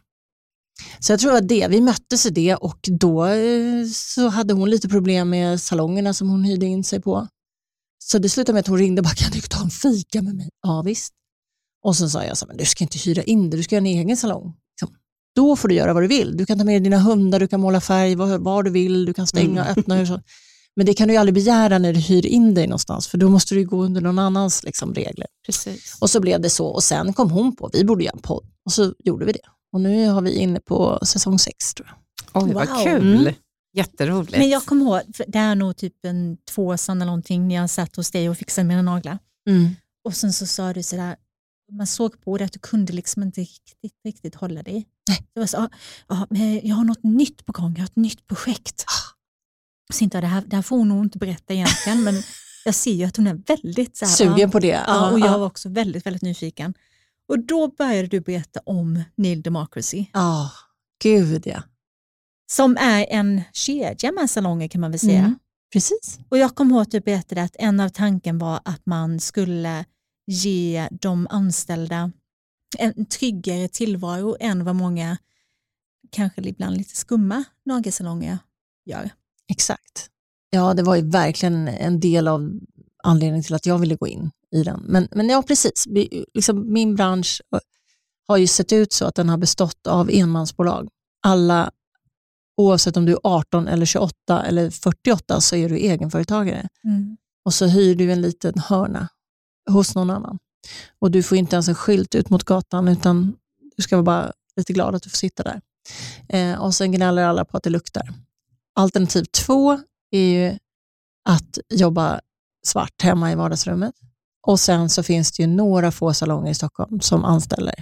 Så jag tror att det, vi möttes i det och då eh, så hade hon lite problem med salongerna som hon hyrde in sig på. Så det slutade med att hon ringde och bara, kan du ta en fika med mig? Ja visst. Och så sa jag, så, men du ska inte hyra in det, du ska göra en egen salong. Liksom. Då får du göra vad du vill. Du kan ta med dig dina hundar, du kan måla färg var, var du vill, du kan stänga och öppna. Och så. (laughs) Men det kan du ju aldrig begära när du hyr in dig någonstans, för då måste du ju gå under någon annans liksom, regler. Precis. Och så blev det så och sen kom hon på, vi borde göra en podd. Och så gjorde vi det. Och nu har vi inne på säsong sex tror jag. Oj, vad Wow. kul. Mm. Jätteroligt. Men jag kommer ihåg, det är nog typ en två år sedan eller någonting när jag satt hos dig och fixade mina naglar. Och sen så sa du sådär, man såg på dig att du kunde liksom inte riktigt, riktigt hålla dig. Nej. Det var så, "Ah, ja, men jag har något nytt på gång, jag har ett nytt projekt. Så det här, det här får hon nog inte berätta egentligen, men jag ser ju att hon är väldigt så här, Sugen på det. ja, och jag ja. var också väldigt, väldigt nyfiken. Och då började du berätta om Neil Democracy, Ja, gud ja. som är en kedja med salonger kan man väl säga. Mm. Precis. Och jag kommer ihåg att du berättade att en av tanken var att man skulle ge de anställda en tryggare tillvaro än vad många, kanske ibland lite skumma nagelsalonger gör. Exakt. Ja, det var ju verkligen en del av anledningen till att jag ville gå in i den. Men, men ja, precis. Liksom, min bransch har ju sett ut så att den har bestått av enmansbolag. Alla, oavsett om du är 18 eller 28 eller 48 så är du egenföretagare. Och så hyr du en liten hörna hos någon annan. Och du får inte ens en skylt ut mot gatan utan du ska vara bara lite glad att du får sitta där. Eh, och sen gnäller alla på att det luktar. Alternativ två är ju att jobba svart hemma i vardagsrummet. Och sen så finns det ju några få salonger i Stockholm som anställer.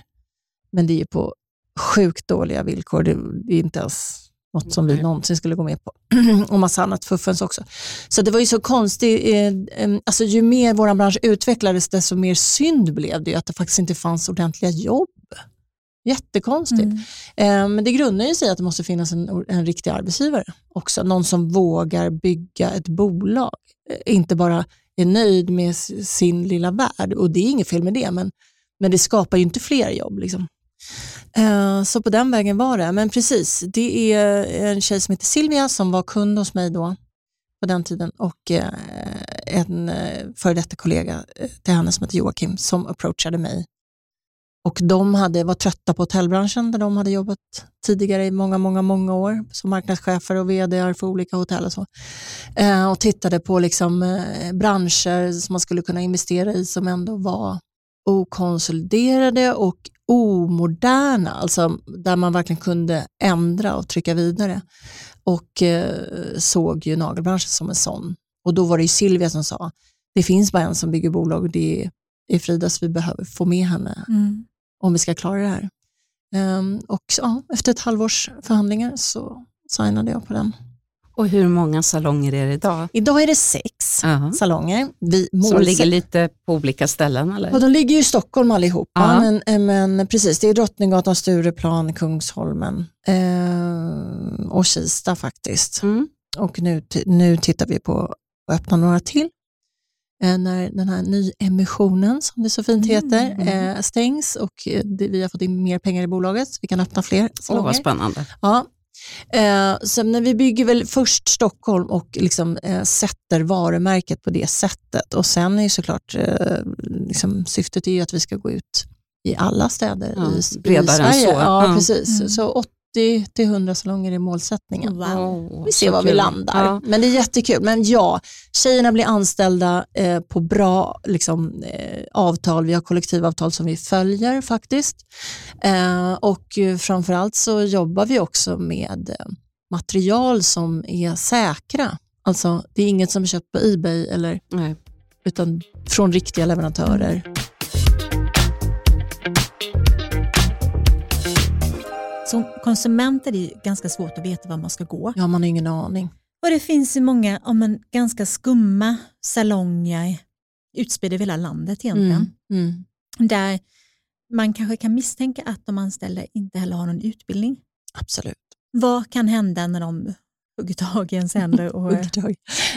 Men det är ju på sjukt dåliga villkor. Det, är inte ens något som vi någonsin skulle gå med på. (clears throat) och massa annat fuffens också. Så det var ju så konstigt. Eh, eh, alltså ju mer vår bransch utvecklades, desto mer synd blev det att det faktiskt inte fanns ordentliga jobb. Jättekonstigt. Mm. Eh, Men det grundar ju sig att det måste finnas en, en riktig arbetsgivare också. Någon som vågar bygga ett bolag. Eh, Inte bara är nöjd med sin lilla värld. Och det är inget fel med det, men, men det skapar ju inte fler jobb. Liksom. Eh, Så på den vägen var det. Men precis, det är en tjej som heter Silvia som var kund hos mig då på den tiden och en före detta kollega till henne som heter Joakim som approachade mig och de hade, var trötta på hotellbranschen där de hade jobbat tidigare i många, många, många år som marknadschefer och vd för olika hotell och så. Eh, och tittade på liksom, eh, branscher som man skulle kunna investera i som ändå var okonsoliderade och omoderna, alltså där man verkligen kunde ändra och trycka vidare. Och eh, såg ju nagelbranschen som en sån. Och då var det ju Silvia som sa, det finns bara en som bygger bolag och det är, det är Frida, så vi behöver få med henne Mm om vi ska klara det här. Ehm, och ja, efter ett halvårs förhandlingar så signade jag på den. Och hur många salonger är det idag? Idag är det sex Ja. salonger. Vi, Som målsätt- ligger lite på olika ställen eller? Ja, de ligger ju i Stockholm allihopa, Ja. men, eh, men precis, det är Drottninggatan, Stureplan, Kungsholmen eh, och Kista faktiskt. Mm. Och nu, nu tittar vi på att öppna några till. Eh, när den här nyemissionen, som det så fint heter, Mm. eh, stängs och eh, vi har fått in mer pengar i bolaget så vi kan öppna fler Åh, salonger. vad spännande. Ja. Så när vi bygger väl först Stockholm och liksom, sätter varumärket på det sättet och sen är ju såklart liksom, syftet är att vi ska gå ut i alla städer Ja, i, i Sverige. så. Ja, Ja. precis. Mm. Så till 100 salonger är målsättningen. Wow, Vi ser var vi landar. Ja. Men det är jättekul. Men ja, tjejerna blir anställda eh, på bra liksom, eh, avtal. Vi har kollektivavtal som vi följer faktiskt. Eh, och framförallt så jobbar vi också med eh, material som är säkra. Alltså, det är inget som är köpt på Ebay eller, Nej. utan från riktiga leverantörer. Som konsument är det ganska svårt att veta var man ska gå. Ja, man har ingen aning. Och det finns ju många om en ganska skumma salonger utspridda över hela landet egentligen. Mm. Mm. Där man kanske kan misstänka att de anställda inte heller har någon utbildning. Absolut. Vad kan hända när de hugger tag i ens händer? Och. Mm.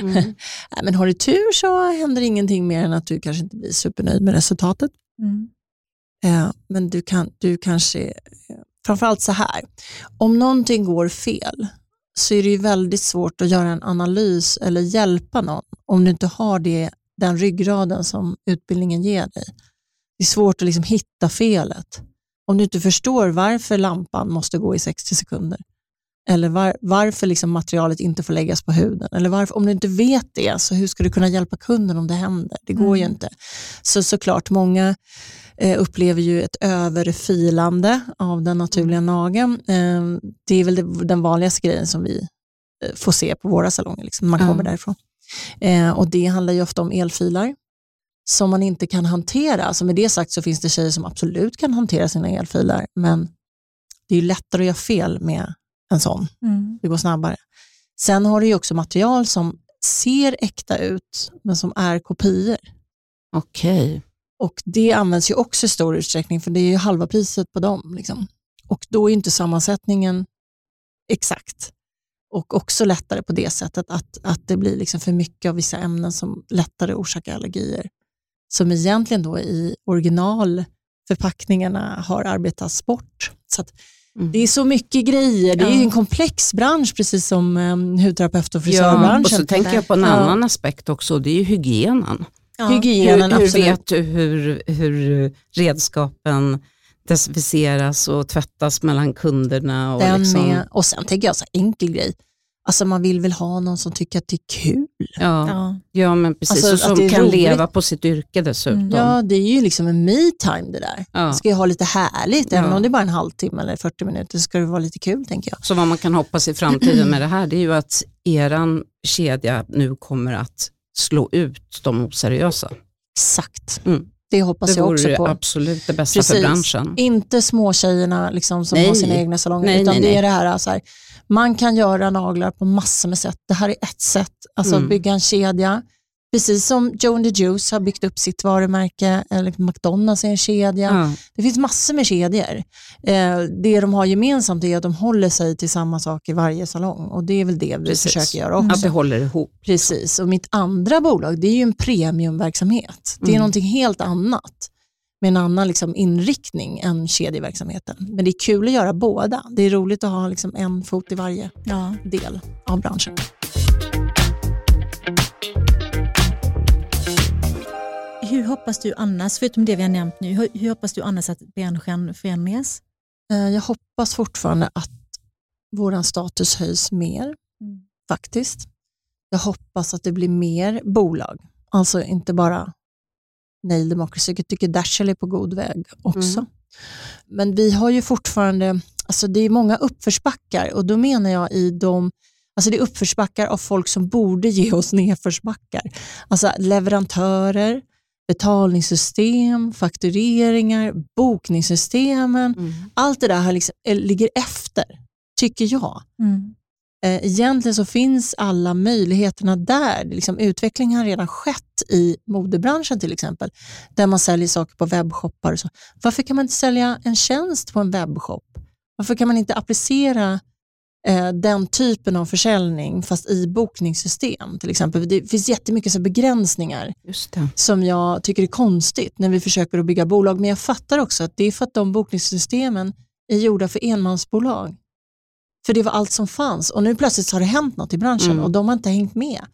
(laughs) Nej, men har du tur så händer ingenting mer än att du kanske inte blir supernöjd med resultatet. mm. Eh, men du, kan, du kanske, eh, framförallt så här, om någonting går fel så är det ju väldigt svårt att göra en analys eller hjälpa någon om du inte har det, den ryggraden som utbildningen ger dig. Det är svårt att liksom hitta felet. Om du inte förstår varför lampan måste gå i 60 sekunder eller var, varför liksom materialet inte får läggas på huden. Eller varför, om du inte vet det, så hur ska du kunna hjälpa kunden om det händer? Det går ju Mm. inte. Så såklart, många eh, upplever ju ett överfilande av den naturliga nageln. Eh, det är väl det, den vanligaste grejen som vi eh, får se på våra salonger, liksom, man kommer därifrån. Eh, och Det handlar ju ofta om elfilar som man inte kan hantera. Alltså med det sagt så finns det tjejer som absolut kan hantera sina elfilar, men det är ju lättare att göra fel med en sån. Mm. Det går snabbare. Sen har du ju också material som ser äkta ut, men som är kopior. Okej. Och det används ju också i stor utsträckning, för det är ju halva priset på dem. Liksom. Och då är inte sammansättningen exakt. Och också lättare på det sättet att, att det blir liksom för mycket av vissa ämnen som lättare orsakar allergier. Som egentligen då i originalförpackningarna har arbetats bort. Så att Mm. det är så mycket grejer. Det är Ja. en komplex bransch, precis som um, hudterapeut och Ja, frisörbranschen. och så tänker jag på en Ja. annan aspekt också, det är ju hygienen. Ja. Hygienen, hur, hur absolut. vet du hur, hur redskapen desinficeras och tvättas mellan kunderna? Och Den liksom, och sen tänker jag så enkel grej. Alltså man vill väl ha någon som tycker att det är kul. ja, Ja. ja, men precis. Alltså, och som kan roligt. leva på sitt yrke dessutom. Mm. Ja, det är ju liksom en me-time det där. Ja. Ska jag ha lite härligt, även Ja. om det är bara en halvtimme eller 40 minuter, så ska det vara lite kul tänker jag. Så vad man kan hoppas i framtiden med det här, det är ju att eran kedja nu kommer att slå ut de oseriösa. Exakt, Mm. Det hoppas Det jag vore också det på. absolut det bästa för Precis. branschen. Inte småtjejerna liksom, som Nej. har sina egna salonger, Nej, utan nej, det är det här, så här, man kan göra naglar på massor med sätt. Det här är ett sätt, alltså Mm. bygga en kedja. Precis som Joe and the Juice har byggt upp sitt varumärke, eller McDonalds är en kedja. Ja. Det finns massor med kedjor. Eh, det de har gemensamt är att de håller sig till samma sak i varje salong och det är väl det vi Precis. försöker göra också. Att det håller ihop. Precis, och mitt andra bolag det är ju en premiumverksamhet. Det är Mm. någonting helt annat med en annan liksom inriktning än kedjeverksamheten. Men det är kul att göra båda. Det är roligt att ha liksom en fot i varje Ja. del av branschen. Hur hoppas du annars, förutom det vi har nämnt nu, hur, hur hoppas du annars att branschen förändras? Eh, Jag hoppas fortfarande att vår status höjs mer, Mm. faktiskt. Jag hoppas att det blir mer bolag, alltså inte bara Nail Democracy. Jag tycker Dashel är på god väg också. Mm. Men vi har ju fortfarande, alltså det är många uppförsbackar och då menar jag i de Alltså det är uppförsbackar av folk som borde ge oss nedförsbackar. Alltså leverantörer, betalningssystem, faktureringar, bokningssystemen. Mm. Allt det där har liksom, eh, ligger efter, tycker jag. Mm. Eh, Egentligen så finns alla möjligheterna där. Liksom, utveckling har redan skett i modebranschen till exempel, där man säljer saker på webbshoppar. Och så. Varför kan man inte sälja en tjänst på en webbshop? Varför kan man inte applicera den typen av försäljning fast i bokningssystem till exempel? Det finns jättemycket så begränsningar som jag tycker är konstigt när vi försöker att bygga bolag. Men jag fattar också att det är för att de bokningssystemen är gjorda för enmansbolag. För det var allt som fanns och nu plötsligt har det hänt något i branschen Mm. och de har inte hängt med.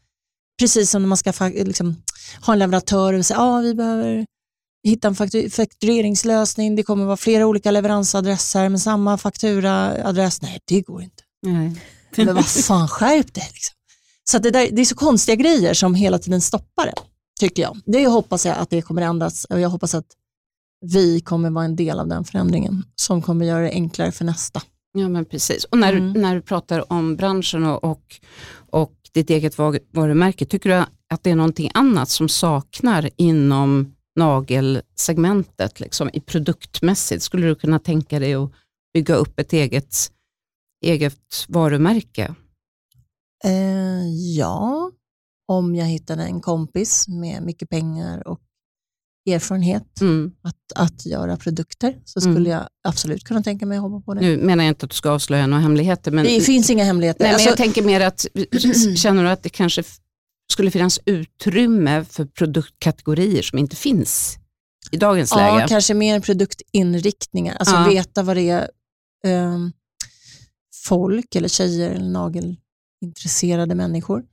Precis som när man ska liksom, ha en leverantör och säga att ah, vi behöver hitta en faktu- faktureringslösning, det kommer vara flera olika leveransadresser med samma fakturaadress. Nej, det går inte. Nej. (laughs) Men vad fan, skärp dig. Liksom. Så det, där, det är så konstiga grejer som hela tiden stoppar det, tycker jag. Det hoppas jag att det kommer ändras och jag hoppas att vi kommer vara en del av den förändringen som kommer göra det enklare för nästa. Ja men precis. Och när, Mm. när du pratar om branschen och, och, och ditt eget var- varumärke, tycker du att det är någonting annat som saknar inom nagelsegmentet liksom, i produktmässigt? Skulle du kunna tänka dig att bygga upp ett eget, eget varumärke? Eh, ja, om jag hittade en kompis med mycket pengar och erfarenhet Mm. att, att göra produkter så Mm. skulle jag absolut kunna tänka mig att hoppa på det. Nu menar jag inte att du ska avslöja några hemligheter, men, det finns inga hemligheter. nej, men Alltså, jag tänker mer att, (clears throat) känner du att det kanske skulle finnas utrymme för produktkategorier som inte finns i dagens ja, läge? kanske mer produktinriktningar. Alltså Ja. veta vad det är ehm, folk eller tjejer eller nagelintresserade människor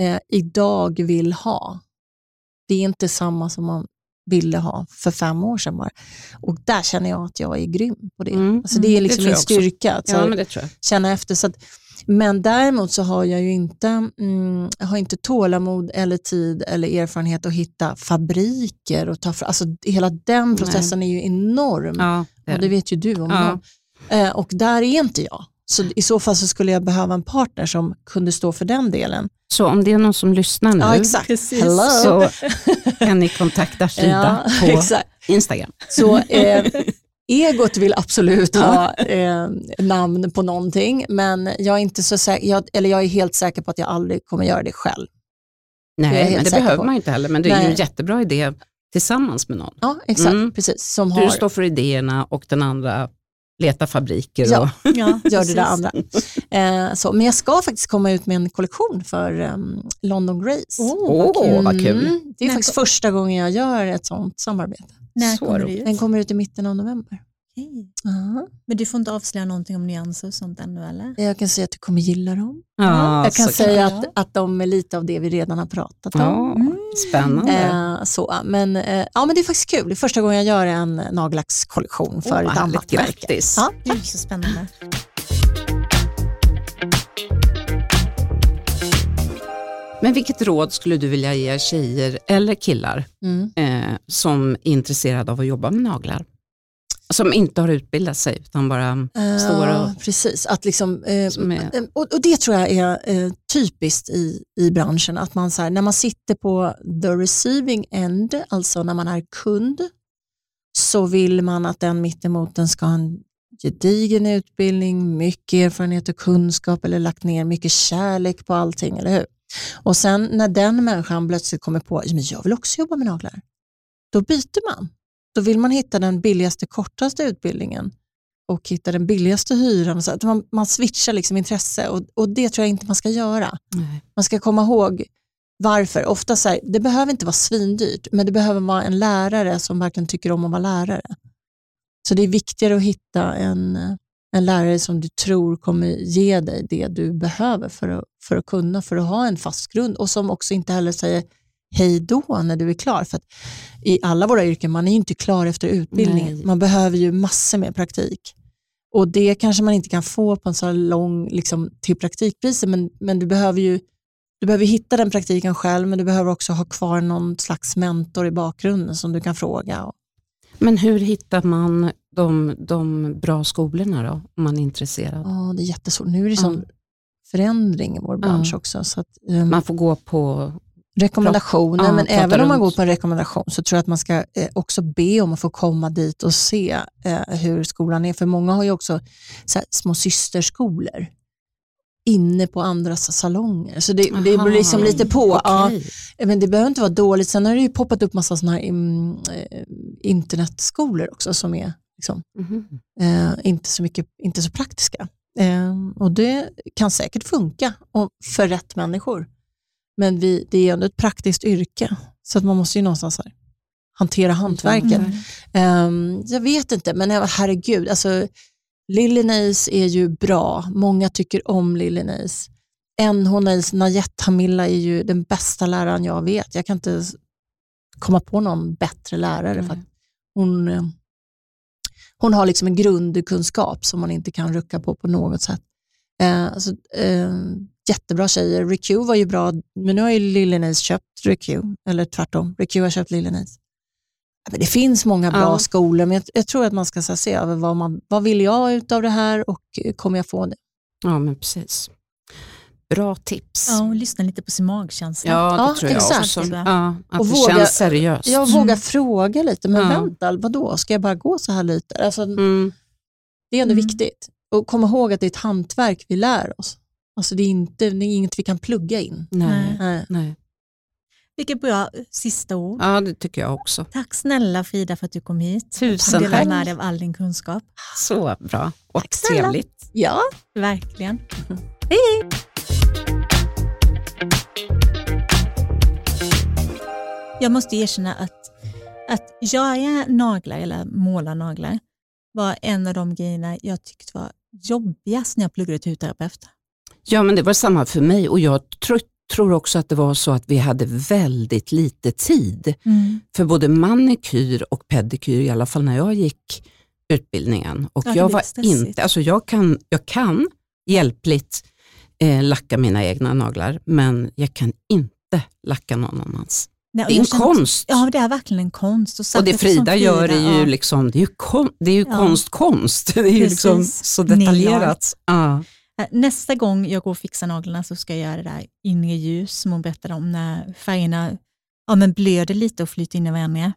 eh, idag vill ha. Det är inte samma som man ville ha för fem år sedan bara. Och där känner jag att jag är grym på det. Mm. Alltså det är Det liksom tror min styrka. Att Ja, det känna efter. Så att, men däremot så har jag ju inte, mm, har inte tålamod eller tid eller erfarenhet att hitta fabriker och ta fram, alltså hela den processen är ju enorm Ja, det är och det vet ju du om. Ja. någon. Eh, och där är inte jag. Så i så fall så skulle jag behöva en partner som kunde stå för den delen. Så om det är någon som lyssnar nu Ja, exakt. Precis. Hello. så (laughs) kan ni kontakta Frida Ja, på exakt. Instagram. Så eh, egot vill absolut ha eh, namn på någonting, men jag är, inte så säker, jag, eller jag är helt säker på att jag aldrig kommer göra det själv. Nej, men det behöver på. man inte heller, men det är ju en Nej. jättebra idé tillsammans med någon. Ja, exakt. Mm. Precis. Som Du har, står för idéerna och den andra letar fabriker. Ja. Och, (laughs) Ja, (laughs) gör det där andra. Eh, så, men jag ska faktiskt komma ut med en kollektion för um, London Grace. Åh, vad kul. Mm, det är När faktiskt första gången jag gör ett sånt samarbete. När Så kommer det ut? Den kommer ut i mitten av november. Okej. Ja. Men du får inte avslöja någonting om nyanser och sånt ännu eller? Jag kan säga att du kommer gilla dem. ja, jag kan så säga kul. att, att de är lite av det vi redan har pratat om. Ja, spännande. Eh, så, men, eh, ja, men det är faktiskt kul. Det är första gången jag gör en nagellackskollektion för Åh, ett annat märke. Grattis. Ja. Det är så spännande. Men vilket råd skulle du vilja ge tjejer eller killar Mm. eh, som är intresserade av att jobba med naglar? Som inte har utbildat sig utan bara står Ja, och... precis. Att liksom, eh, är- eh, och, och det tror jag är eh, typiskt i, i branschen, att man så här, när man sitter på the receiving end, alltså när man är kund, så vill man att den mittemoten ska ha en gedigen utbildning, mycket erfarenhet och kunskap eller lagt ner mycket kärlek på allting, eller hur? Och sen när den människan plötsligt kommer på, "Ja, men jag vill också jobba med naglar, då byter man. Då vill man hitta den billigaste, kortaste utbildningen och hitta den billigaste hyran. Så att man, man switchar liksom intresse och, och det tror jag inte man ska göra. Nej. Man ska komma ihåg varför. Ofta så här, det behöver inte vara svindyrt, men det behöver vara en lärare som verkligen tycker om att vara lärare. Så det är viktigare att hitta en, en lärare som du tror kommer ge dig det du behöver för att, för att kunna, för att ha en fast grund och som också inte heller säger hej då när du är klar. För att I alla våra yrken, man är ju inte klar efter utbildningen. Nej. Man behöver ju massor med praktik. Och det kanske man inte kan få på en så lång, liksom, till praktikpriser, men, men du behöver ju du behöver hitta den praktiken själv, men du behöver också ha kvar någon slags mentor i bakgrunden som du kan fråga. Men hur hittar man de, de bra skolorna då, om man är intresserad? Ja, det är jättesvårt. Nu är det sån förändring i vår bransch Ja. också. Så att, ehm, Man får gå på... rekommendationer, Ja, men även om man går på en rekommendation så tror jag att man ska eh, också be om att få komma dit och se eh, hur skolan är. För många har ju också så här, små systerskolor inne på andras salonger. Så det, det beror liksom Aha, lite på. Ja, okej. men det behöver inte vara dåligt. Sen har det ju poppat upp massa såna här mm, eh, internetskolor också som är liksom, Mhm. eh, inte, så mycket, inte så praktiska. Eh, och det kan säkert funka och, för rätt människor. Men vi, det är ändå ett praktiskt yrke, så att man måste ju någonstans här, hantera hantverket. Mm. Eh, jag vet inte, men herregud, alltså, Nails är ju bra. Många tycker om Lily Nails. NH Nails, Najat Hamilla är ju den bästa läraren jag vet. Jag kan inte komma på någon bättre lärare. För att hon, hon har liksom en grundkunskap som man inte kan rucka på på något sätt. Eh, alltså, eh, jättebra tjejer. Rick var ju bra, men nu har ju Lillenäs köpt Rick eller tvärtom, Rick har köpt Lillenäs. Det finns många bra ja. skolor, men jag, jag, tror att man ska se över vad, man, vad vill jag ut av det här och kommer jag få det? Ja, men precis. Bra tips. Ja, och lyssna lite på sin magkänsla. Ja, det ja, tror jag exakt. också. Ja, att och det våga, känns seriöst. Jag vågar mm. fråga lite, men ja. vänta, vadå, ska jag bara gå så här lite? Alltså, mm. Det är ändå mm. viktigt. Och kom ihåg att det är ett hantverk vi lär oss. Alltså det är, inte, det är inget vi kan plugga in. Nej. Nej. Nej. Vilket bra sista ord. Ja, det tycker jag också. Tack snälla Frida för att du kom hit. Tusen tack. Du med dig av all din kunskap. Så bra och tack trevligt. Ja, verkligen. (laughs) Hej! Jag måste erkänna att, att göra naglar eller måla naglar var en av de grejerna jag tyckte var jobbigast när jag pluggade till hudterapeut. Ja, men det var samma för mig och jag tror, tror också att det var så att vi hade väldigt lite tid mm. för både manikyr och pedikyr, i alla fall när jag gick utbildningen. Och ja, jag var inte, alltså jag kan, jag kan hjälpligt eh, lacka mina egna naglar, men jag kan inte lacka någon annans. Nej, det är en känner, konst. Ja, det är verkligen en konst. Och, och det Frida, Frida gör är ju, ja. liksom, det är ju, kon, det är ju ja. konst, konst. (laughs) Det är ju liksom så detaljerat. Ja. Eh, nästa gång jag går och fixar naglarna så ska jag göra det där inre ljus som hon berättade om, när färgerna ja, men blöder lite och flyter in i varandra.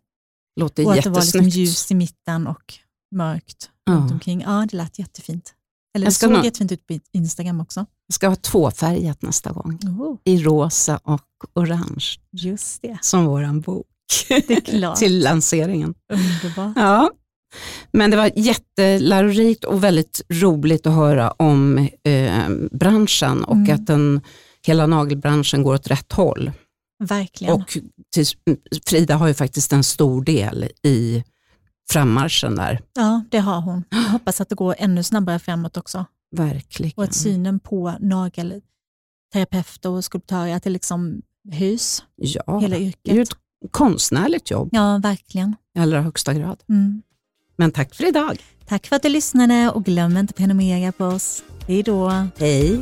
Låter och att det var liksom ljus i mitten och mörkt ja. runt omkring. Ja, det lät jättefint. Eller det såg jättefint ut på Instagram också. Jag ska ha tvåfärgat nästa gång. Oh. I rosa och orange. Just det. Som vår bok. Det är klart. (laughs) Till lanseringen. Underbart. Ja. Men det var jättelärorikt och väldigt roligt att höra om eh, branschen och mm. att den, hela nagelbranschen går åt rätt håll. Verkligen. Och till, Frida har ju faktiskt en stor del i frammarschen där. Ja, det har hon. Jag (gasps) hoppas att det går ännu snabbare framåt också. Verkligen. Och att synen på nagelterapeuter och skulptörer, att det liksom höjs. Ja, hela yrket. det är ju ett konstnärligt jobb. Ja, verkligen. I allra högsta grad. Mm. Men tack för idag. Tack för att du lyssnade och glöm inte att prenumerera på oss. Hej då. Hej.